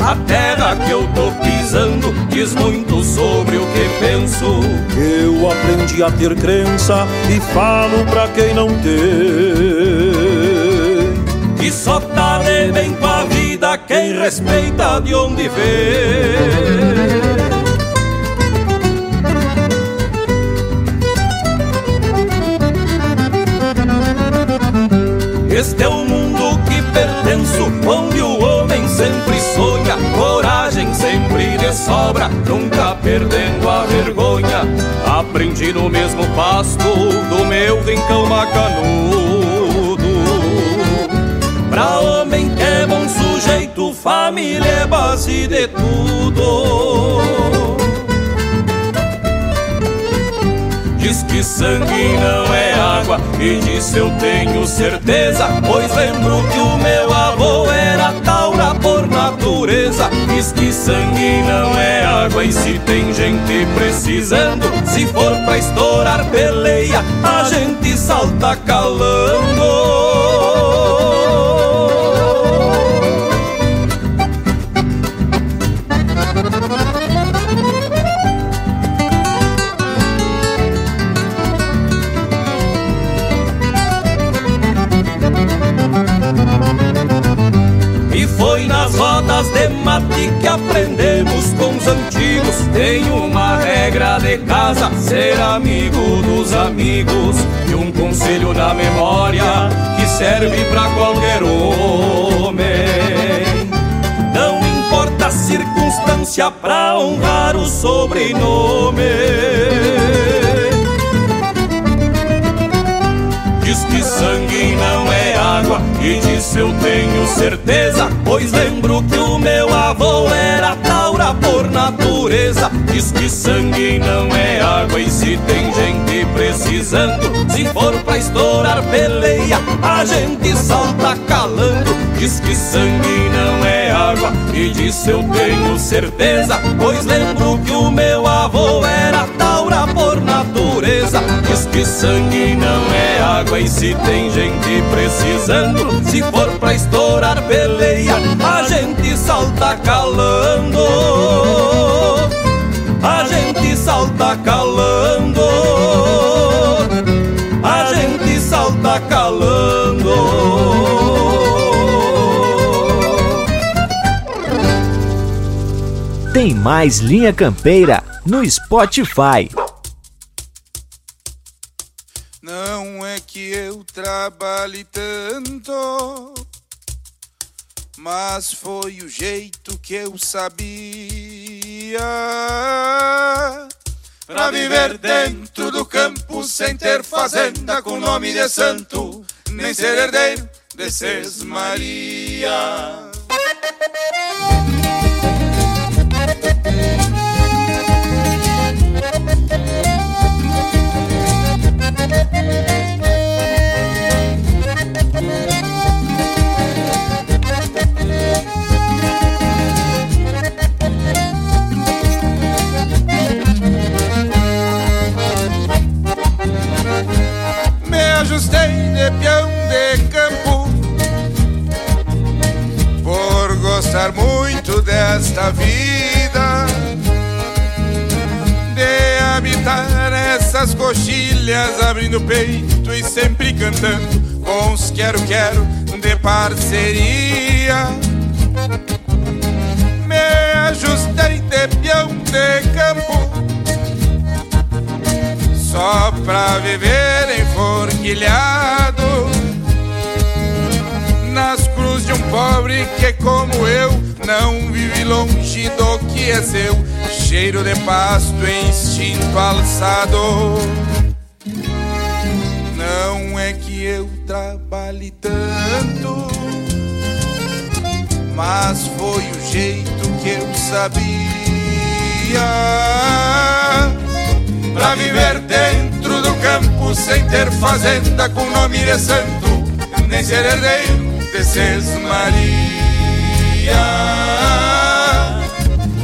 A terra que eu tô pisando diz muito sobre o que penso Eu aprendi a ter crença e falo pra quem não tem. E só tá de bem com a vida quem respeita de onde vem Este é o mundo que pertenço, sobra, nunca perdendo a vergonha. Aprendi no mesmo pasto do meu rincão macanudo. Pra homem que é bom sujeito, família é base de tudo. Diz que sangue não é água e disso eu tenho certeza Pois lembro que o meu avô era taura por natureza. Diz que sangue não é água e se tem gente precisando Se for pra estourar peleia, a gente salta calando amigos. E um conselho na memória que serve pra qualquer homem. Não importa a circunstância pra honrar o sobrenome. Diz que sangue não é água e disso eu tenho certeza Pois lembro que o meu avô era por natureza Diz que sangue não é água. E se tem gente precisando Se for pra estourar peleia, a gente salta calando Diz que sangue não é água e disso eu tenho certeza Pois lembro que o meu avô era taura por natureza. Diz que sangue não é água e se tem gente precisando Se for pra estourar peleia, a gente salta calando. A gente salta calando Tem mais Linha Campeira no Spotify. Não é que eu trabalhe tanto, mas foi o jeito que eu sabia Pra viver dentro do campo sem ter fazenda com nome de santo, nem ser herdeiro de Ses Maria. Ajustei de peão de campo por gostar muito desta vida, de habitar essas coxilhas, abrindo peito e sempre cantando com os quero-quero de parceria. Me ajustei de peão de campo só pra viver enforquilhado. Nas cruzes de um pobre que como eu não vive longe do que é seu cheiro de pasto e instinto alçado. Não é que eu trabalhe tanto mas foi o jeito que eu sabia Pra viver dentro do campo sem ter fazenda com nome de santo, nem ser herdeiro de Maria.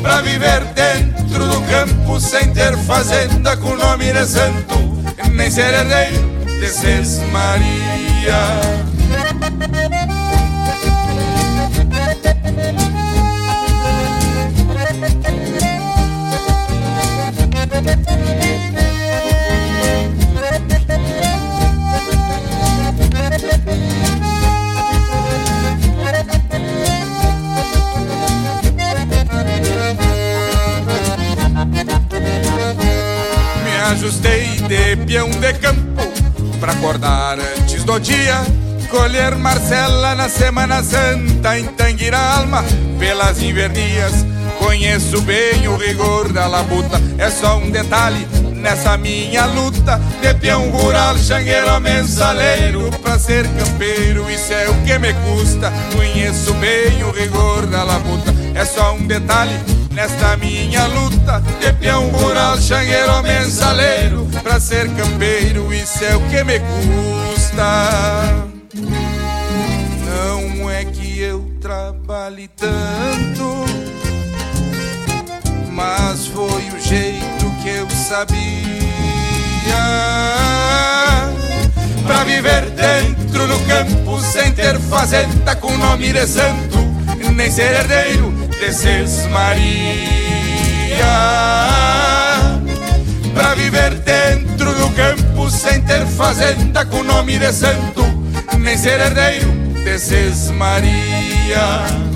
Pra viver dentro do campo sem ter fazenda com nome de santo, nem ser herdeiro de Maria. Antes do dia. Colher Marcela na Semana Santa em Tanguira Alma pelas invernias. Conheço bem o rigor da labuta, é só um detalhe nessa minha luta de peão rural, xangueiro, mensaleiro pra ser campeiro. Isso é o que me custa. Conheço bem o rigor da labuta, é só um detalhe nesta minha luta de peão rural, xangueiro, mensaleiro pra ser campeiro. Isso é o que me custa. Não é que eu trabalhe tanto, mas foi o jeito que eu sabia. Pra viver dentro do campo sem ter fazenda com nome de santo, nem ser herdeiro de Maria. Pra viver dentro campo sem ter fazenda com nome de santo, nem ser herdeiro de Ses Maria.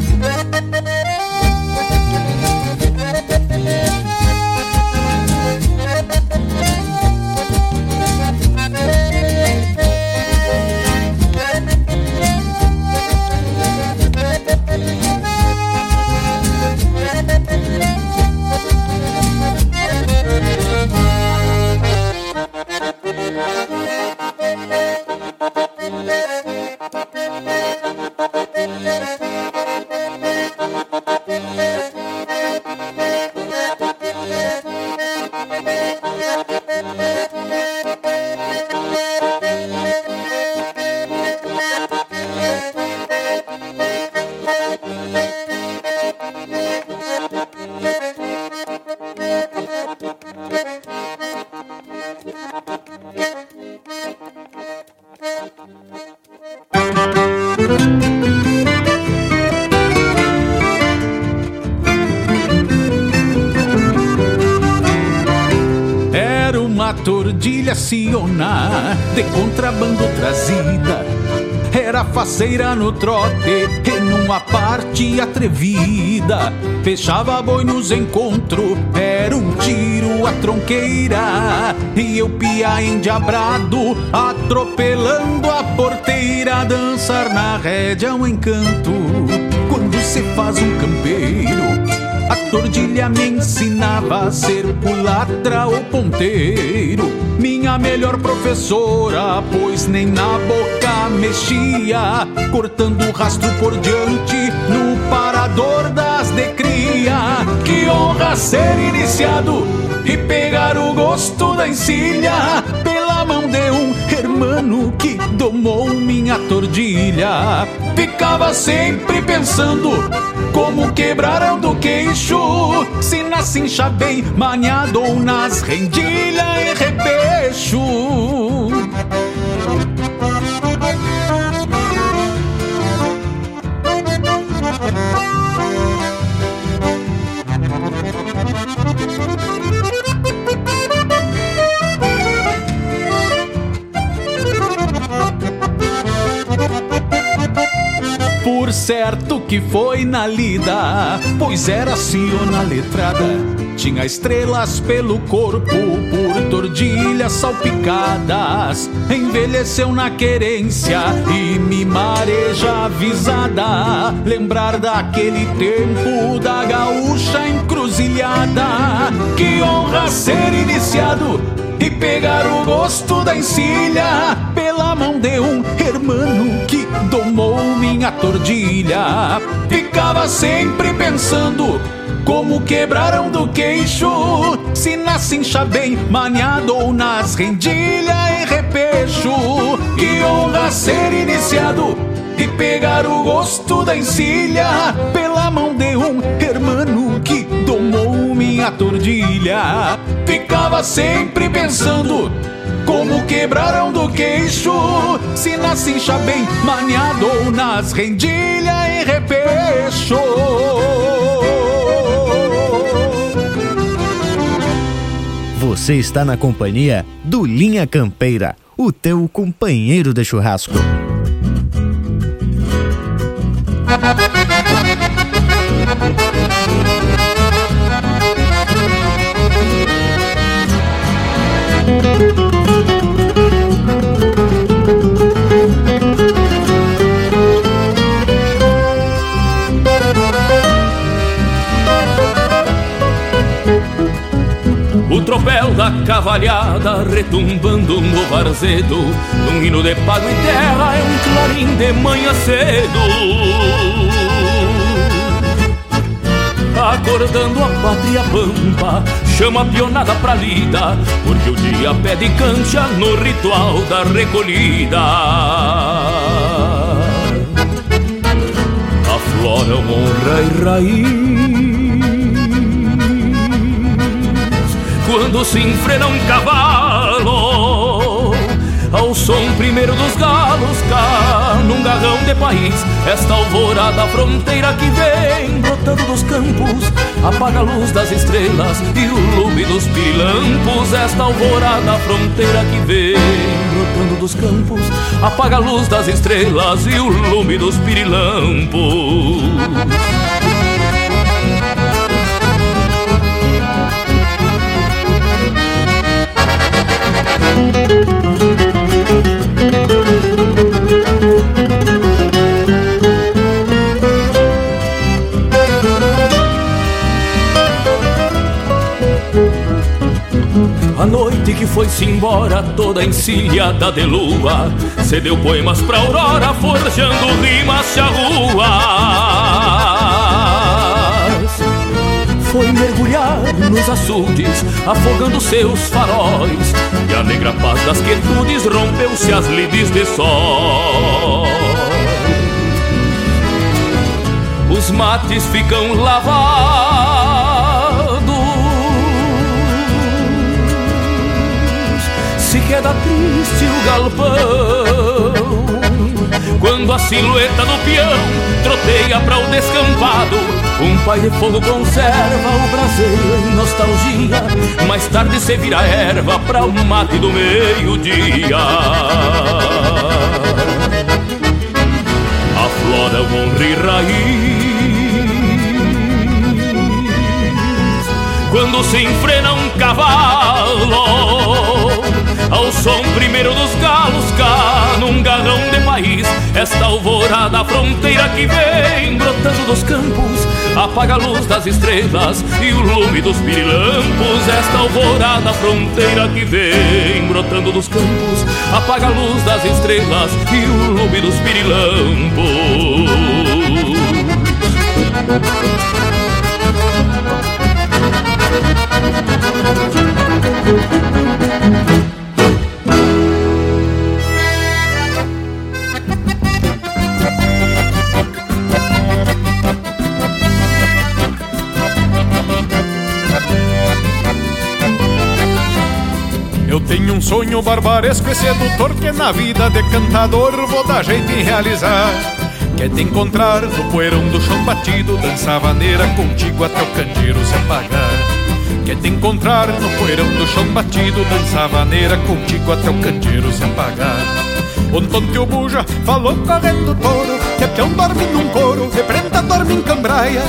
Era faceira no trote e numa parte atrevida. Fechava boi nos encontros, era um tiro a tronqueira. E eu pia endiabrado, atropelando a porteira. Dançar na rédea um encanto. Quando se faz um campeiro, a tordilha me ensinava a ser culatra ou ponteiro. Minha melhor professora, pois nem na boca mexia, cortando o rastro por diante no parador das de cria. Que honra ser iniciado e pegar o gosto da encilha pela mão de um hermano que domou minha tordilha. Ficava sempre pensando como quebraram do queixo Se na cincha bem maniado ou nas rendilhas e repecho certo que foi na lida, pois era Siona letrada. Tinha estrelas pelo corpo, por tordilhas salpicadas. Envelheceu na querência e me mareja avisada. Lembrar daquele tempo da gaúcha encruzilhada. Que honra ser iniciado e pegar o gosto da encilha pela mão de um hermano domou minha tordilha. Ficava sempre pensando como quebraram do queixo se na cincha bem maniado ou nas rendilhas e repecho. Que honra ser iniciado e pegar o gosto da encilha pela mão de um hermano que domou minha tordilha. Ficava sempre pensando como quebraram do queixo se na cincha bem maniado ou nas rendilhas e repecho. Você está na companhia do Linha Campeira, o teu companheiro de churrasco. Tropel da cavalhada retumbando no varzedo Num hino de pago e terra é um clarim de manhã cedo. Acordando a pátria pampa Chama a pionada pra lida Porque o dia pede cancha no ritual da recolhida. Afloram honra e raiz quando se enfrena um cavalo Ao som primeiro dos galos cá num garrão de país Esta alvorada fronteira que vem brotando dos campos Apaga a luz das estrelas e o lume dos pirilampos Esta alvorada fronteira que vem brotando dos campos Apaga a luz das estrelas e o lume dos pirilampos que foi-se embora, toda encilhada de lua, cedeu poemas pra aurora, forjando rimas charruas. Foi mergulhar nos açudes, afogando seus faróis, e a negra paz das quietudes rompeu-se as lides de sol. Os mates ficam lavados se queda triste o galpão. Quando a silhueta do peão troteia para o descampado, um pai de fogo conserva o braseiro em nostalgia. Mais tarde se vira erva para o mate do meio-dia. Aflora o honra e raiz quando se enfrena um cavalo ao som primeiro dos galos cá num galão de país. Esta alvorada fronteira que vem brotando dos campos, apaga a luz das estrelas e o lume dos pirilampos. Esta alvorada fronteira que vem brotando dos campos, apaga a luz das estrelas e o lume dos pirilampos. Sonho barbaresco e sedutor que na vida de cantador vou dar jeito em realizar. Quer te encontrar no poeirão do chão batido, dançar vaneira contigo até o candeeiro se apagar. Quer te encontrar no poeirão do chão batido, dançar vaneira contigo até o candeeiro se apagar. Ontem teu buja falou correndo touro, que é peão dorme num couro, de prenda dorme em cambraia.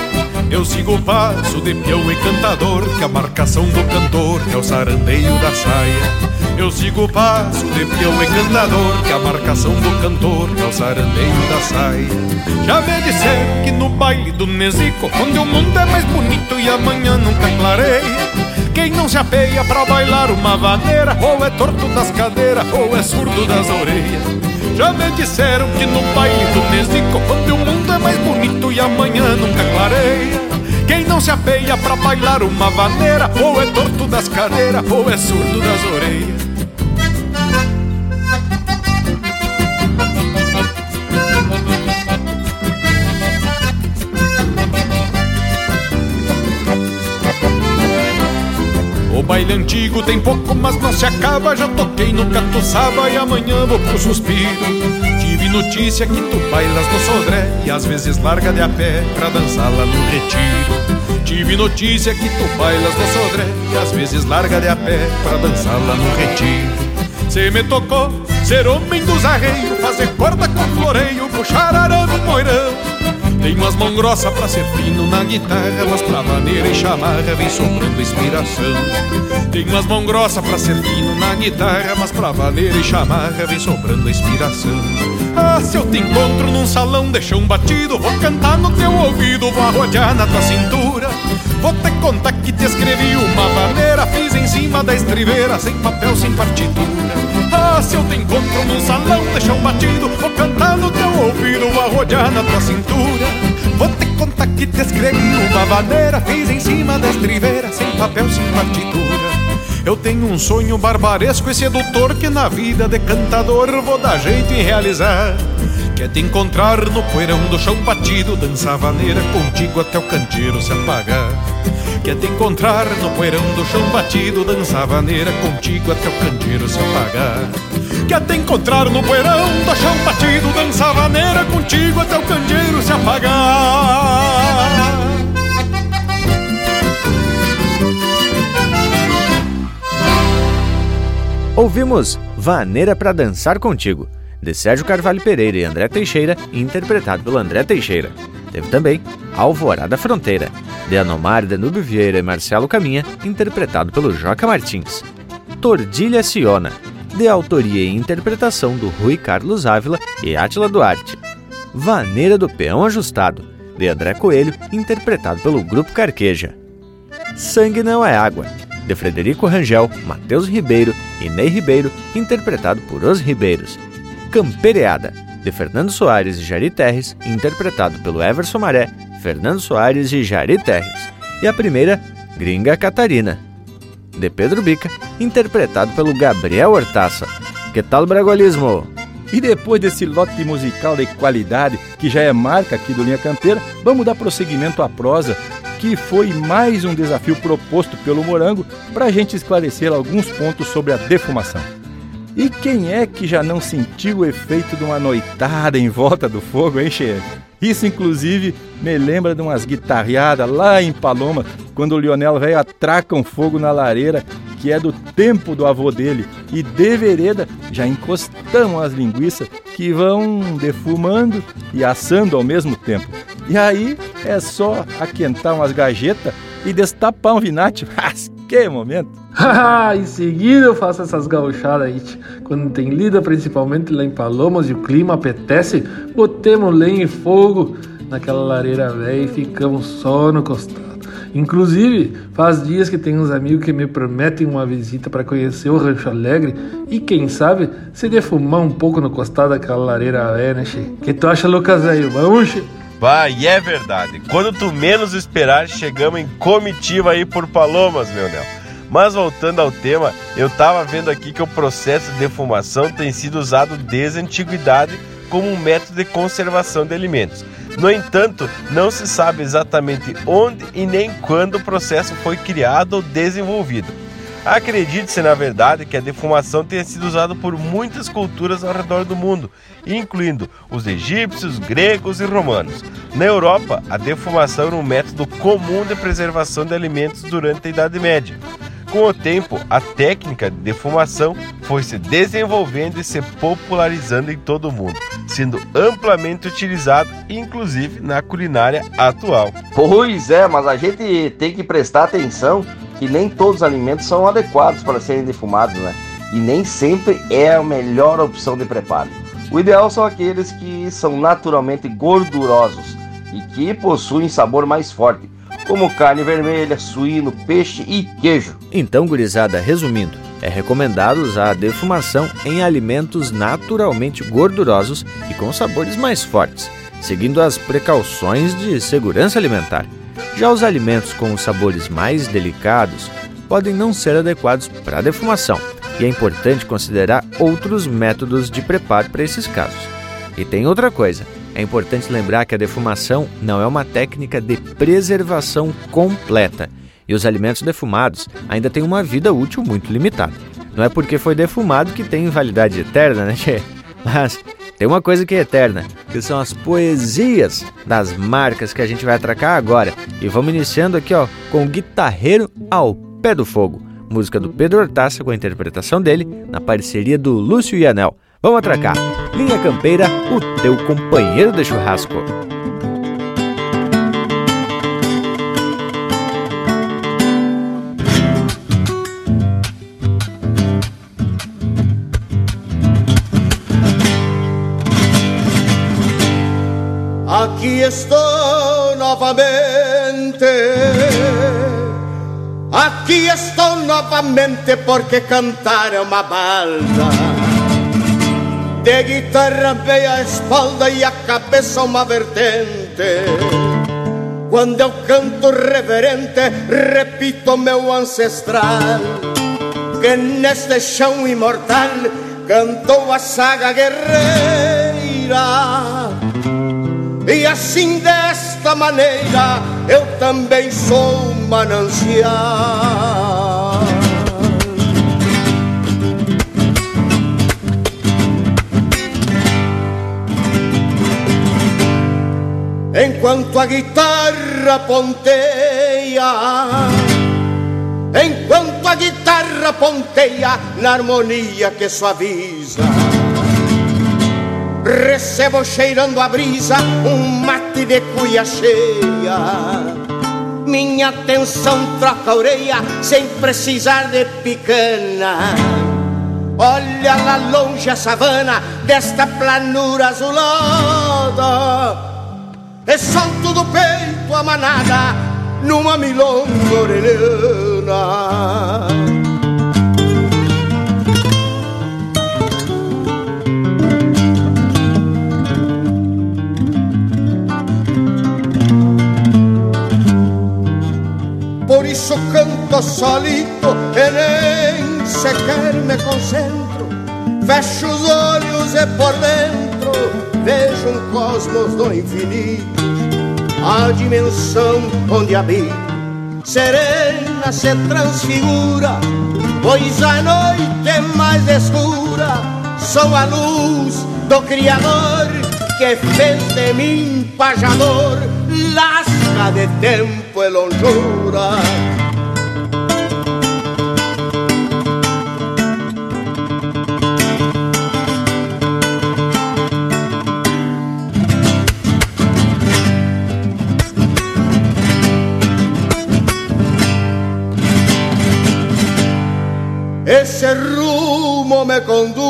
Eu sigo o passo de peão e cantador, que a marcação do cantor é o sarandeio da saia. Eu sigo o passo de peão e cantador Que a marcação do cantor é o sarandeio da saia Já me disseram que no baile do Nezico Onde o mundo é mais bonito e amanhã nunca clareia Quem não se apeia pra bailar uma vaneira Ou é torto das cadeiras ou é surdo das orelhas. Já me disseram que no baile do Nezico Onde o mundo é mais bonito e amanhã nunca clareia Quem não se apeia pra bailar uma vaneira Ou é torto das cadeiras ou é surdo das orelhas baile antigo tem pouco, mas não se acaba. Já toquei no catuçaba e amanhã vou pro suspiro. Tive notícia que tu bailas no sodré e às vezes larga de a pé pra dançar lá no retiro. Tive notícia que tu bailas no sodré e às vezes larga de a pé pra dançar lá no retiro. Cê me tocou ser homem dos arreios, fazer corda com floreio, puxar arame moirão. Tenho as mãos grossas pra ser fino na guitarra, mas pra maneira e chamarra vem sobrando inspiração. Tenho as mãos grossas pra ser fino na guitarra, mas pra maneira e chamarra vem sobrando inspiração. Ah, se eu te encontro num salão de chão batido, vou cantar no teu ouvido, vou arrodear na tua cintura. Vou te contar que te escrevi uma maneira, fiz em cima da estribeira, sem papel, sem partitura. Ah, se eu te encontro num salão de chão batido, vou cantar no teu ouvido, vou arrodear na tua cintura. Vou te contar que te escrevi uma maneira, fiz em cima da estribeira, sem papel, sem partitura. Eu tenho um sonho barbaresco e sedutor que na vida de cantador vou dar jeito em realizar. Quer te encontrar no poeirão do chão batido, dançar vaneira contigo até o candeeiro se apagar. Quer te encontrar no poeirão do chão batido, dançar vaneira contigo até o candeeiro se apagar. Quer te encontrar no poeirão do chão batido, dançar vaneira contigo até o candeeiro se apagar. Ouvimos Vaneira para Dançar Contigo, de Sérgio Carvalho Pereira e André Teixeira, interpretado pelo André Teixeira. Teve também Alvorada Fronteira, de Anomar Danúbio Vieira e Marcelo Caminha, interpretado pelo Joca Martins. Tordilha Ciona, de autoria e interpretação do Rui Carlos Ávila e Átila Duarte. Vaneira do Peão Ajustado, de André Coelho, interpretado pelo Grupo Carqueja. Sangue Não é Água, de Frederico Rangel, Matheus Ribeiro e Ney Ribeiro, interpretado por Os Ribeiros. Campereada, de Fernando Soares e Jari Terres, interpretado pelo Everson Maré, Fernando Soares e Jari Terres. E a primeira, Gringa Catarina, de Pedro Bica, interpretado pelo Gabriel Hortaça. Que tal bragualismo? E depois desse lote musical de qualidade, que já é marca aqui do Linha Campeira, vamos dar prosseguimento à prosa, que foi mais um desafio proposto pelo Morango para a gente esclarecer alguns pontos sobre a defumação. E quem é que já não sentiu o efeito de uma noitada em volta do fogo, hein, Che? Isso, inclusive, me lembra de umas guitarreadas lá em Paloma, quando o Lionel velho atraca um fogo na lareira, que é do tempo do avô dele. E de vereda já encostamos as linguiças que vão defumando e assando ao mesmo tempo. E aí é só aquentar umas gajetas e destapar um vinate. Que momento! em seguida eu faço essas gauchadas aí. Quando tem lida, principalmente lá em Palomas, e o clima apetece, botemos lenha e fogo naquela lareira velha e ficamos só no costado. Inclusive, faz dias que tem uns amigos que me prometem uma visita para conhecer o Rancho Alegre e quem sabe se defumar um pouco no costado daquela lareira velha, né, che? Que tu acha, Lucas, aí? Vamos, che? Vai, é verdade. Quando tu menos esperar, chegamos em comitiva aí por Palomas, meu Nel. Mas voltando ao tema, eu tava vendo aqui que o processo de defumação tem sido usado desde a antiguidade como um método de conservação de alimentos. No entanto, não se sabe exatamente onde e nem quando o processo foi criado ou desenvolvido. Acredite-se, na verdade, que a defumação tenha sido usada por muitas culturas ao redor do mundo, incluindo os egípcios, gregos e romanos. Na Europa, a defumação era um método comum de preservação de alimentos durante a Idade Média. Com o tempo, a técnica de defumação foi se desenvolvendo e se popularizando em todo o mundo, sendo amplamente utilizado, inclusive na culinária atual. Pois é, mas a gente tem que prestar atenção que nem todos os alimentos são adequados para serem defumados, né? E nem sempre é a melhor opção de preparo. O ideal são aqueles que são naturalmente gordurosos e que possuem sabor mais forte, como carne vermelha, suíno, peixe e queijo. Então, gurizada, resumindo, é recomendado usar a defumação em alimentos naturalmente gordurosos e com sabores mais fortes, seguindo as precauções de segurança alimentar. Já os alimentos com os sabores mais delicados podem não ser adequados para a defumação, e é importante considerar outros métodos de preparo para esses casos. E tem outra coisa: é importante lembrar que a defumação não é uma técnica de preservação completa e os alimentos defumados ainda têm uma vida útil muito limitada. Não é porque foi defumado que tem validade eterna, né? Mas tem uma coisa que é eterna, que são as poesias das marcas que a gente vai atracar agora. E vamos iniciando aqui, ó, com o Guitarreiro ao Pé do Fogo, música do Pedro Hortaça com a interpretação dele na parceria do Lúcio e Anel. Vamos atracar. Linha Campeira, o teu companheiro de churrasco. Estou novamente. Aqui estou novamente porque cantar é uma balda. De guitarra veio a espalda e a cabeça uma vertente. Quando eu canto reverente, repito meu ancestral, que neste chão imortal cantou a saga guerreira. E assim desta maneira eu também sou manancial. Enquanto a guitarra ponteia, enquanto a guitarra ponteia na harmonia que suaviza Recebo cheirando a brisa um mate de cuia cheia. Minha atenção troca a orelha sem precisar de picana. Olha lá longe a savana desta planura azulada. E solto do peito a manada numa milonga orelhana. Isso canto solito e nem sequer me concentro. Fecho os olhos e por dentro vejo um cosmos do infinito. A dimensão onde habito, serena se transfigura, pois a noite é mais escura. Sou a luz do Criador que fez de mim pajador, lasca de tempo e longura. Esse rumo me conduz.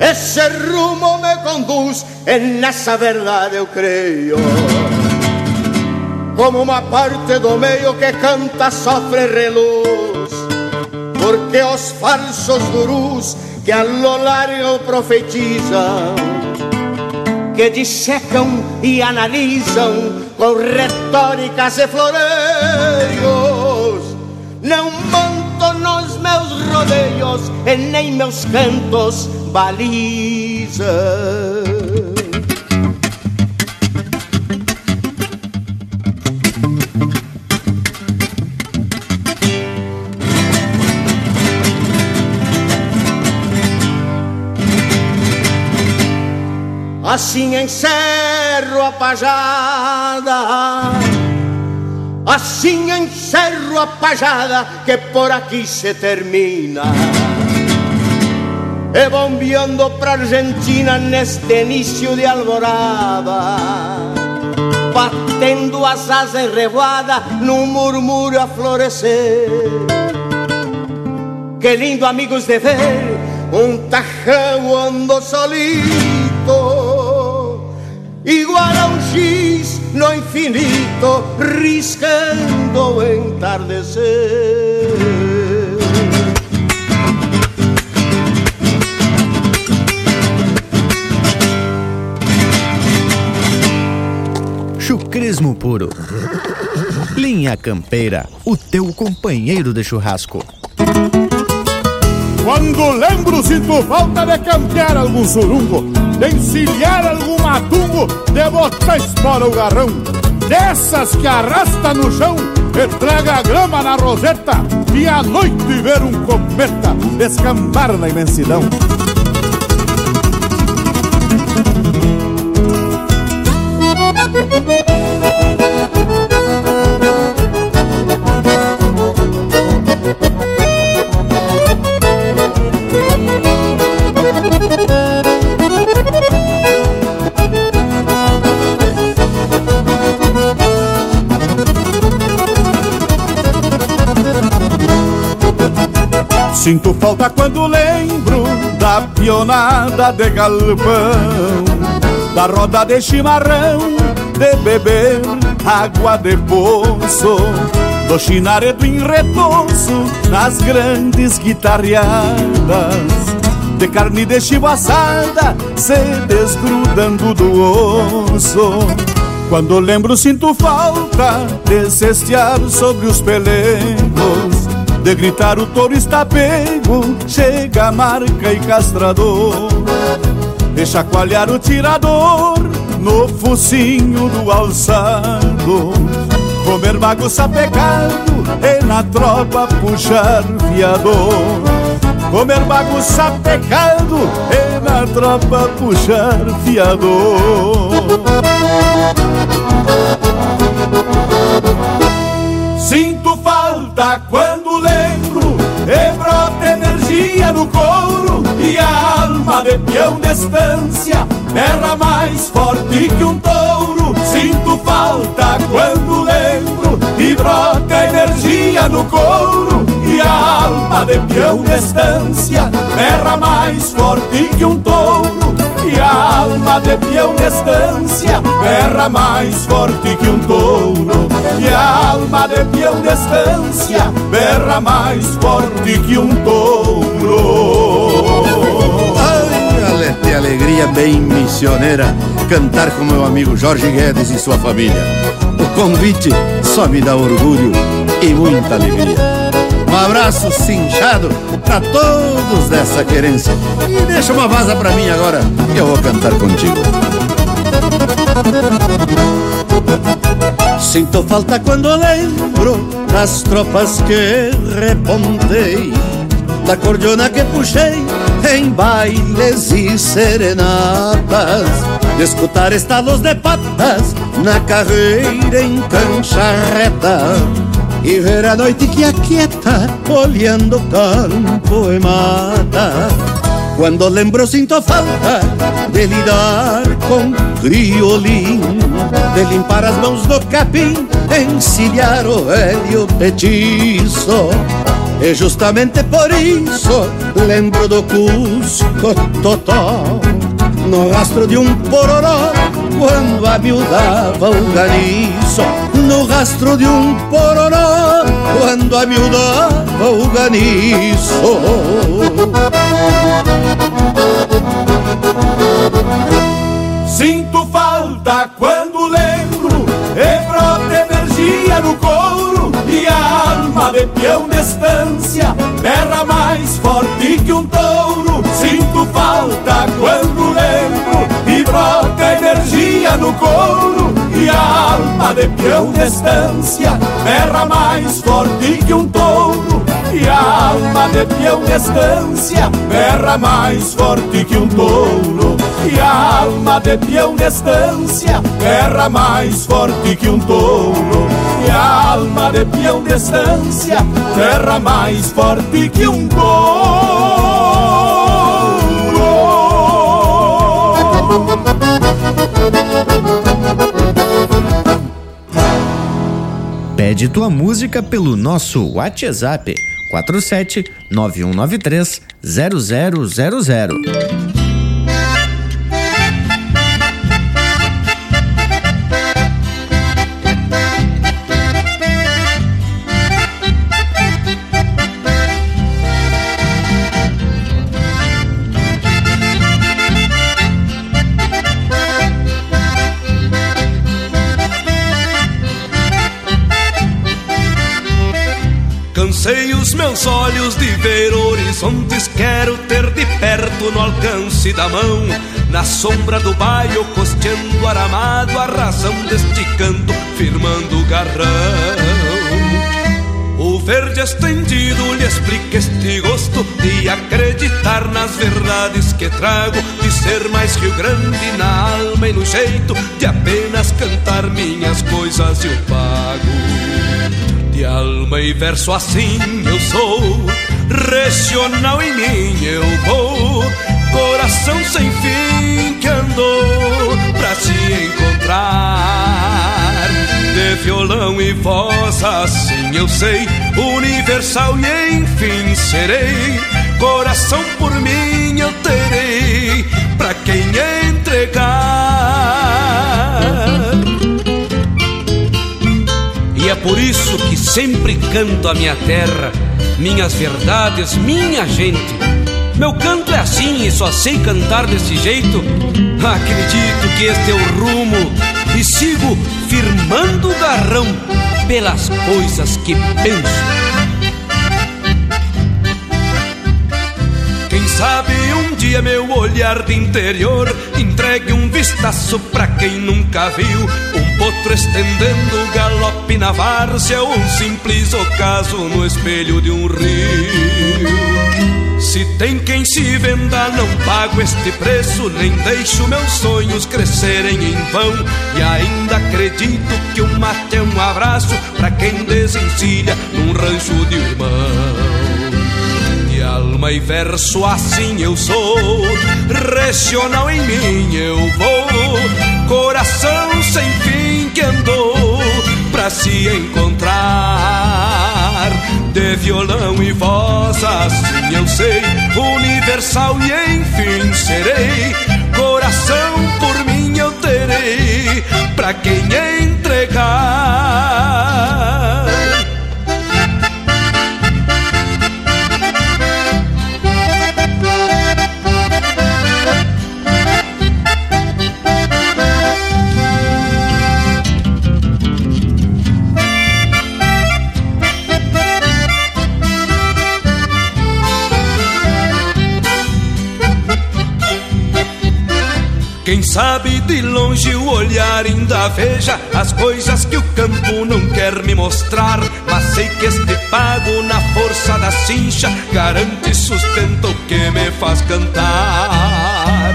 Esse rumo me conduz, e nessa verdade eu creio. Como uma parte do meio que canta, sofre reluz. Porque os falsos gurus que a lo largo profetizam, que dissecam e analisam com retóricas e floreios, rodeios e nem meus cantos balizam. Assim encerro a pajada Assim encerro a pajada que por aqui se termina. E bombeando pra Argentina neste início de alvorada Batendo as asas revoada num murmúrio a florescer. Que lindo amigos de ver um tajão ando solito. Igual a un X no infinito, riscando entardecer. Chucrismo puro. Linha Campeira, o teu companheiro de churrasco. Quando lembro, sinto falta de campear algum surungo, de encilhar algum matungo, de botar espora o garrão. Dessas que arrasta no chão e traga a grama na roseta, e à noite ver um cometa descambar na imensidão. Sinto falta quando lembro da pionada de galpão, da roda de chimarrão, de beber água de poço, do chinaredo em retoço nas grandes guitarreadas, de carne de chivo assada se desgrudando do osso. Quando lembro sinto falta de cestear sobre os pelegos de gritar o touro está pego, chega a marca e castrador. De chacoalhar o tirador no focinho do alçado. Comer bagunça pecado e na tropa puxar fiador. Comer bagunça pecado e na tropa puxar fiador. Sinto falta quando lembro E brota energia no couro E a alma de peão de estância Berra mais forte que um touro. Sinto falta quando lembro E brota energia no couro E a alma de peão de estância Berra mais forte que um touro A alma de peão de estância Berra mais forte que um touro. E a alma de peão de estância Berra mais forte que um touro. Ai, alegria bem missioneira Cantar com meu amigo Jorge Guedes e sua família. O convite só me dá orgulho e muita alegria um abraço cinchado pra todos dessa querência. E deixa uma vaza pra mim agora, que eu vou cantar contigo. Sinto falta quando lembro das tropas que repontei, da cordiona que puxei em bailes e serenatas, de escutar estalos de patas na carreira em cancha reta e ver a noite que aquieta, olhando campo e mata. Quando lembro sinto falta de lidar com criolim de limpar as mãos do capim, encilhar o velho petiço. E justamente por isso lembro do Cusco Totó No rastro de um pororó quando amiudava o ganiço No rastro de um pororó. Quando amiudava o ganiço. Sinto falta quando lembro E brota energia no couro E a alma de peão de estância Berra mais forte que um touro. Sinto falta quando lembro E brota energia no couro E a alma de peão de estância Berra mais forte que um touro. E a alma de peão de estância Berra mais forte que um touro. E a alma de peão de estância Berra mais forte que um touro. E a alma de peão de estância Berra mais forte que um Pede tua música pelo nosso WhatsApp 47 9193 0000. Cansei os meus olhos de ver horizontes, quero ter de perto no alcance da mão. Na sombra do baio, costeando aramado, a razão deste canto, firmando o garrão. O verde estendido lhe explica este gosto de acreditar nas verdades que trago, de ser mais Rio Grande na alma e no jeito de apenas cantar minhas coisas eu pago. De alma e verso assim eu sou, regional em mim eu vou, coração sem fim que andou pra se encontrar. De violão e voz assim eu sei, universal e enfim serei, coração por mim eu terei, pra quem entregar. Por isso que sempre canto a minha terra, minhas verdades, minha gente. Meu canto é assim e só sei cantar desse jeito. Acredito que este é o rumo e sigo firmando o garrão pelas coisas que penso. Quem sabe um dia meu olhar de interior entregue um vistaço pra quem nunca viu um potro estendendo galope na várzea um simples ocaso no espelho de um rio. Se tem quem se venda, não pago este preço, nem deixo meus sonhos crescerem em vão. E ainda acredito que o mate é um abraço pra quem desencilha num rancho de irmão de alma e verso assim eu sou, regional em mim eu vou, coração sem fim que andou pra se encontrar. De violão e voz assim eu sei, universal e enfim serei, coração por mim eu terei, pra quem entregar. Sabe de longe o olhar ainda veja as coisas que o campo não quer me mostrar. Mas sei que este pago na força da cincha garante sustento o que me faz cantar.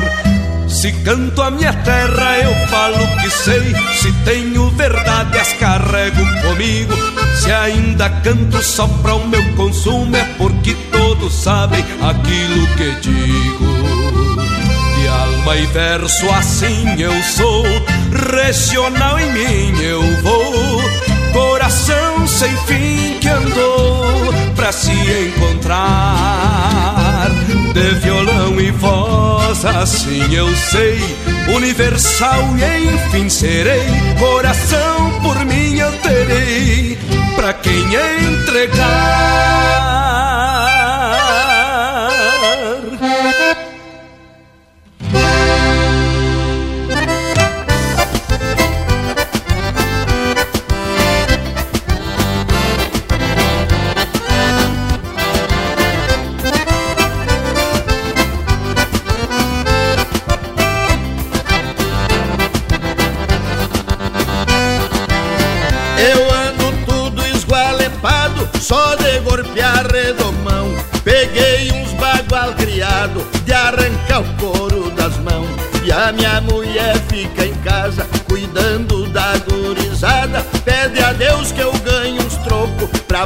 Se canto a minha terra, eu falo que sei. Se tenho verdade, as carrego comigo. Se ainda canto só para o meu consumo, é porque todos sabem aquilo que digo. Rima e verso assim eu sou, regional em mim eu vou, coração sem fim que andou pra se encontrar. De violão e voz, assim eu sei, universal e enfim serei, coração por mim eu terei, pra quem entregar.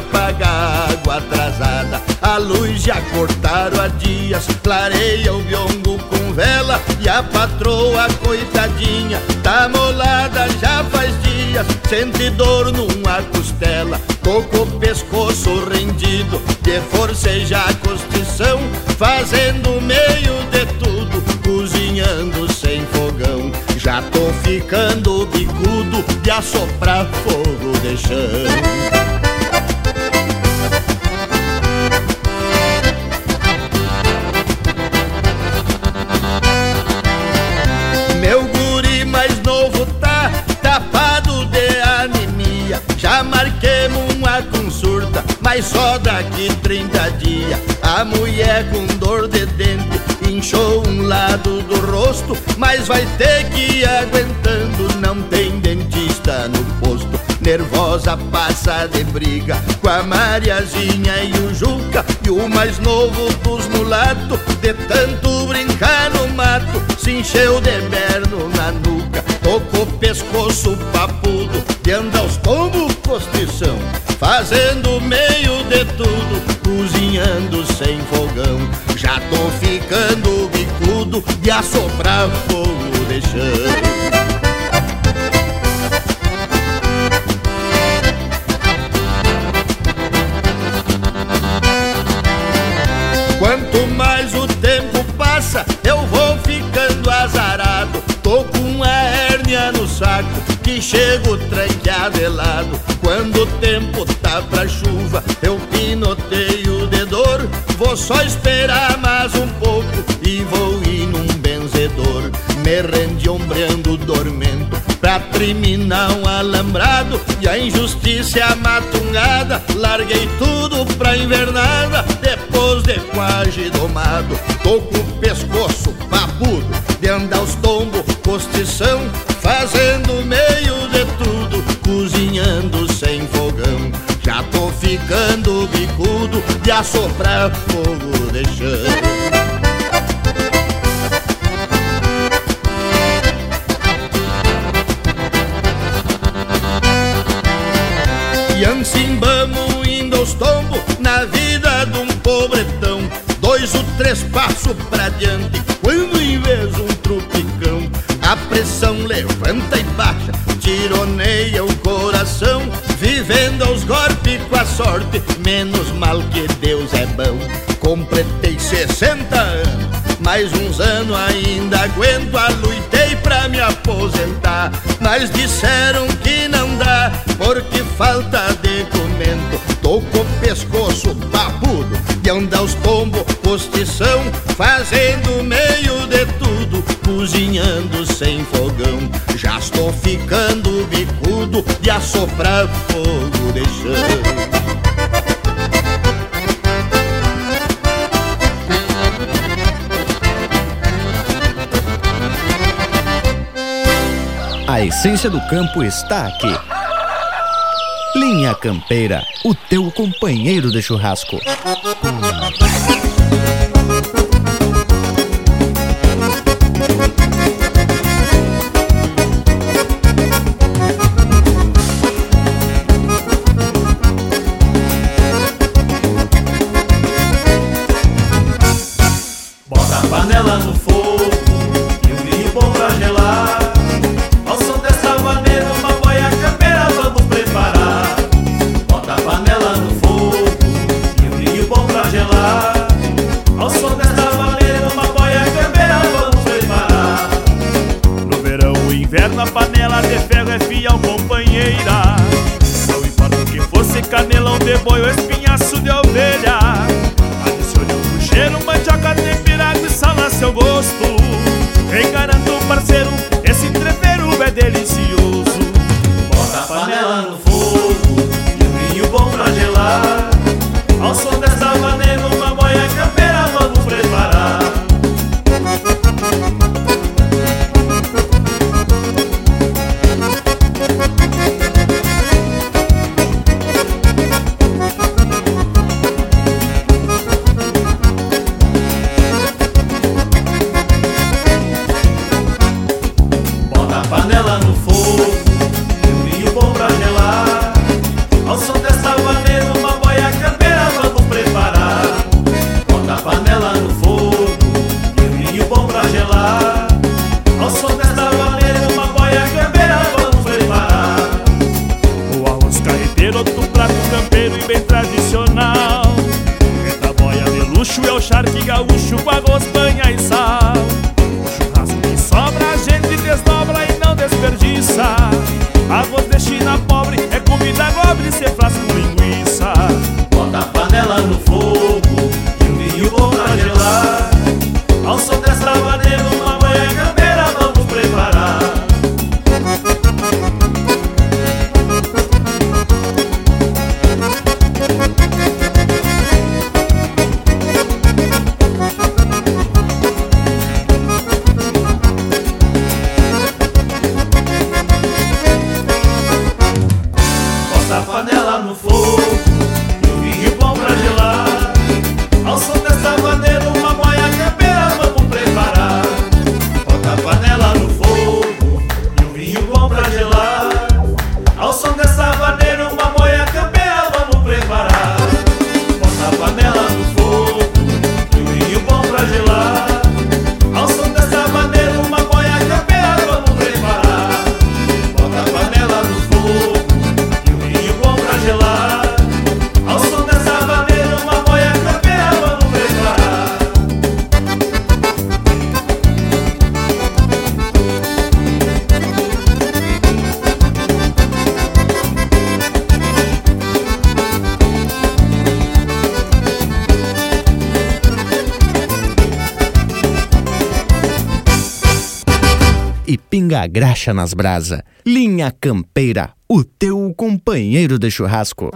Pagar a água atrasada. A luz já cortaram há dias, clareia o biongo com vela. E a patroa, coitadinha, tá molada já faz dias. Sente dor numa costela, tô com o pescoço rendido, de forcejar a costição, fazendo meio de tudo, cozinhando sem fogão. Já tô ficando bicudo de assoprar fogo de chão. Mas vai ter que ir aguentando, não tem dentista no posto. Nervosa passa de briga com a Mariazinha e o Juca E o mais novo dos mulatos De tanto brincar no mato. Se encheu de berno na nuca Tocou pescoço papudo De andar aos tombos postição Fazendo meio de tudo Cozinhando sem fogão. Já tô ficando De assoprar fogo de chão Quanto mais o tempo passa, eu vou ficando azarado. Tô com uma hérnia no saco, que chego tranqueadelado. Quando o tempo tá pra chuva, eu pinoteio de dor. Vou só esperar mais um pouco e vou ir. Me rendi ombreando dormento pra terminar um alambrado e a injustiça matungada. Larguei tudo pra invernada depois de quase domado. Tô com o pescoço papudo de andar os tombos, postição, fazendo meio de tudo, cozinhando sem fogão. Já tô ficando bicudo de assoprar fogo de chão. Passos pra diante, quando vez um tropicão, a pressão levanta e baixa, tironeia o coração, vivendo aos golpes com a sorte, menos mal que Deus é bom. Completei 60 anos. Mais uns anos ainda aguento, aluitei pra me aposentar. Mas disseram que não dá, porque falta de comento. Tô com o pescoço papudo, de andar os tombos, postição, fazendo meio de tudo, cozinhando sem fogão. Já estou ficando bicudo de assoprar fogo de chão. A essência do campo está aqui. Campeira, o teu companheiro de churrasco. Inverno a panela de ferro é fiel companheira. Não importa o que fosse canelão de boi ou espinhaço de ovelha. Adicione um cheiro mandioca, temperado e sal a seu gosto. Vem garanto parceiro, esse treveiro é delicioso. Bota a panela no fogo. Graxa nas brasa. Linha Campeira, o teu companheiro de churrasco.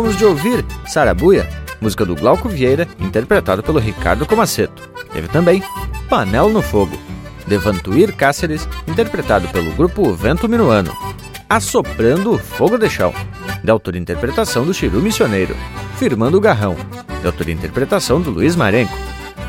Acabamos de ouvir Sarabuia, música do Glauco Vieira, interpretado pelo Ricardo Comaceto. Teve também Panel no Fogo, de Vantuir Cáceres, interpretado pelo grupo Vento Minuano. Assoprando Fogo de Chão, de autoria e interpretação do Chiru Missioneiro. Firmando o Garrão, de autoria e interpretação do Luiz Marenco.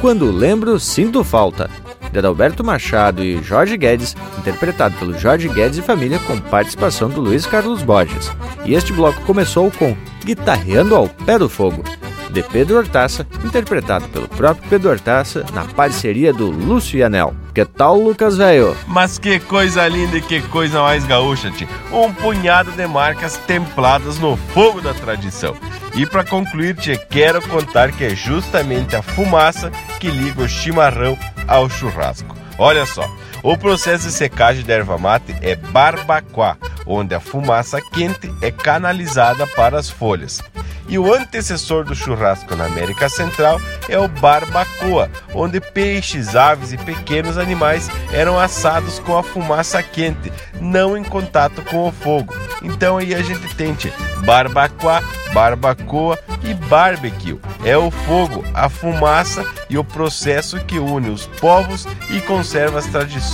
Quando lembro, sinto falta, de Adalberto Machado e Jorge Guedes, interpretado pelo Jorge Guedes e família com participação do Luiz Carlos Borges. E este bloco começou com Guitarreando ao Pé do Fogo, de Pedro Hortaça, interpretado pelo próprio Pedro Hortaça na parceria do Lúcio Anel. Que tal, Lucas Velho? Mas que coisa linda e que coisa mais gaúcha, tio. Um punhado de marcas templadas no fogo da tradição. E para concluir, tia, quero contar que é justamente a fumaça que liga o chimarrão ao churrasco. Olha só, o processo de secagem da erva mate é barbacoa, onde a fumaça quente é canalizada para as folhas. E o antecessor do churrasco na América Central é o barbacoa, onde peixes, aves e pequenos animais eram assados com a fumaça quente, não em contato com o fogo. Então aí a gente tem tia, barbacoa, barbacoa e barbecue. É o fogo, a fumaça e o processo que une os povos e conserva as tradições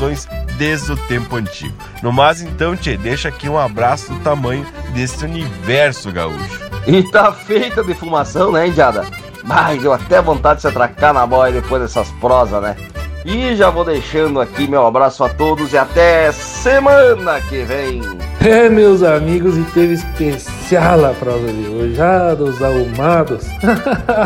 desde o tempo antigo. No mais, então, Tchê, deixa aqui um abraço do tamanho desse universo gaúcho. E tá feita a defumação, né, Indiada? Mas deu até vontade de se atracar na boia depois dessas prosas, né? E já vou deixando aqui meu abraço a todos e até semana que vem. É, meus amigos, e teve especial a prosa de hoje. Ah, dos arrumados.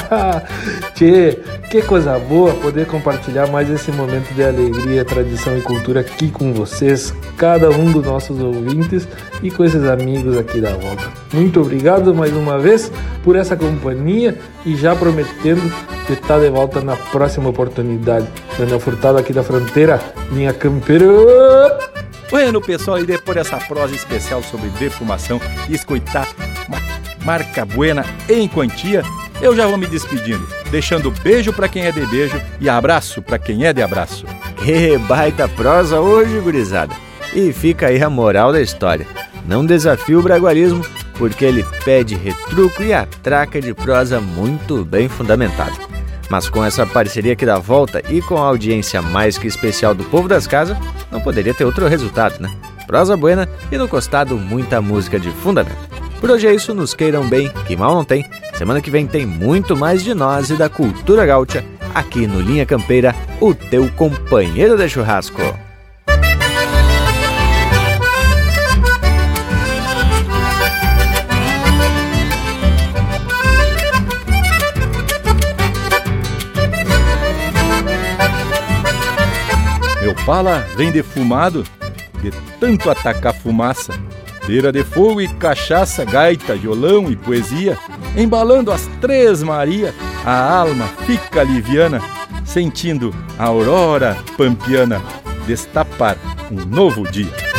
Tchê, que coisa boa poder compartilhar mais esse momento de alegria, tradição e cultura aqui com vocês, cada um dos nossos ouvintes e com esses amigos aqui da volta. Muito obrigado mais uma vez por essa companhia e já prometendo de estar de volta na próxima oportunidade. Daniel Furtado aqui da fronteira, minha campeira. Bueno, pessoal, e depois dessa prosa especial sobre defumação e escutar uma marca buena em quantia, eu já vou me despedindo, deixando beijo para quem é de beijo e abraço para quem é de abraço. Que baita prosa hoje, gurizada! E fica aí a moral da história. Não desafie o bragualismo, porque ele pede retruco e atraca de prosa muito bem fundamentada. Mas com essa parceria aqui da volta e com a audiência mais que especial do povo das casas, não poderia ter outro resultado, né? Prosa buena e no costado muita música de fundamento. Por hoje é isso, nos queiram bem, que mal não tem. Semana que vem tem muito mais de nós e da cultura gaúcha aqui no Linha Campeira, o teu companheiro de churrasco. Pala vem defumado de tanto atacar fumaça. Beira de fogo e cachaça, gaita, violão e poesia, embalando as três Maria, a alma fica liviana, sentindo a aurora pampiana destapar um novo dia.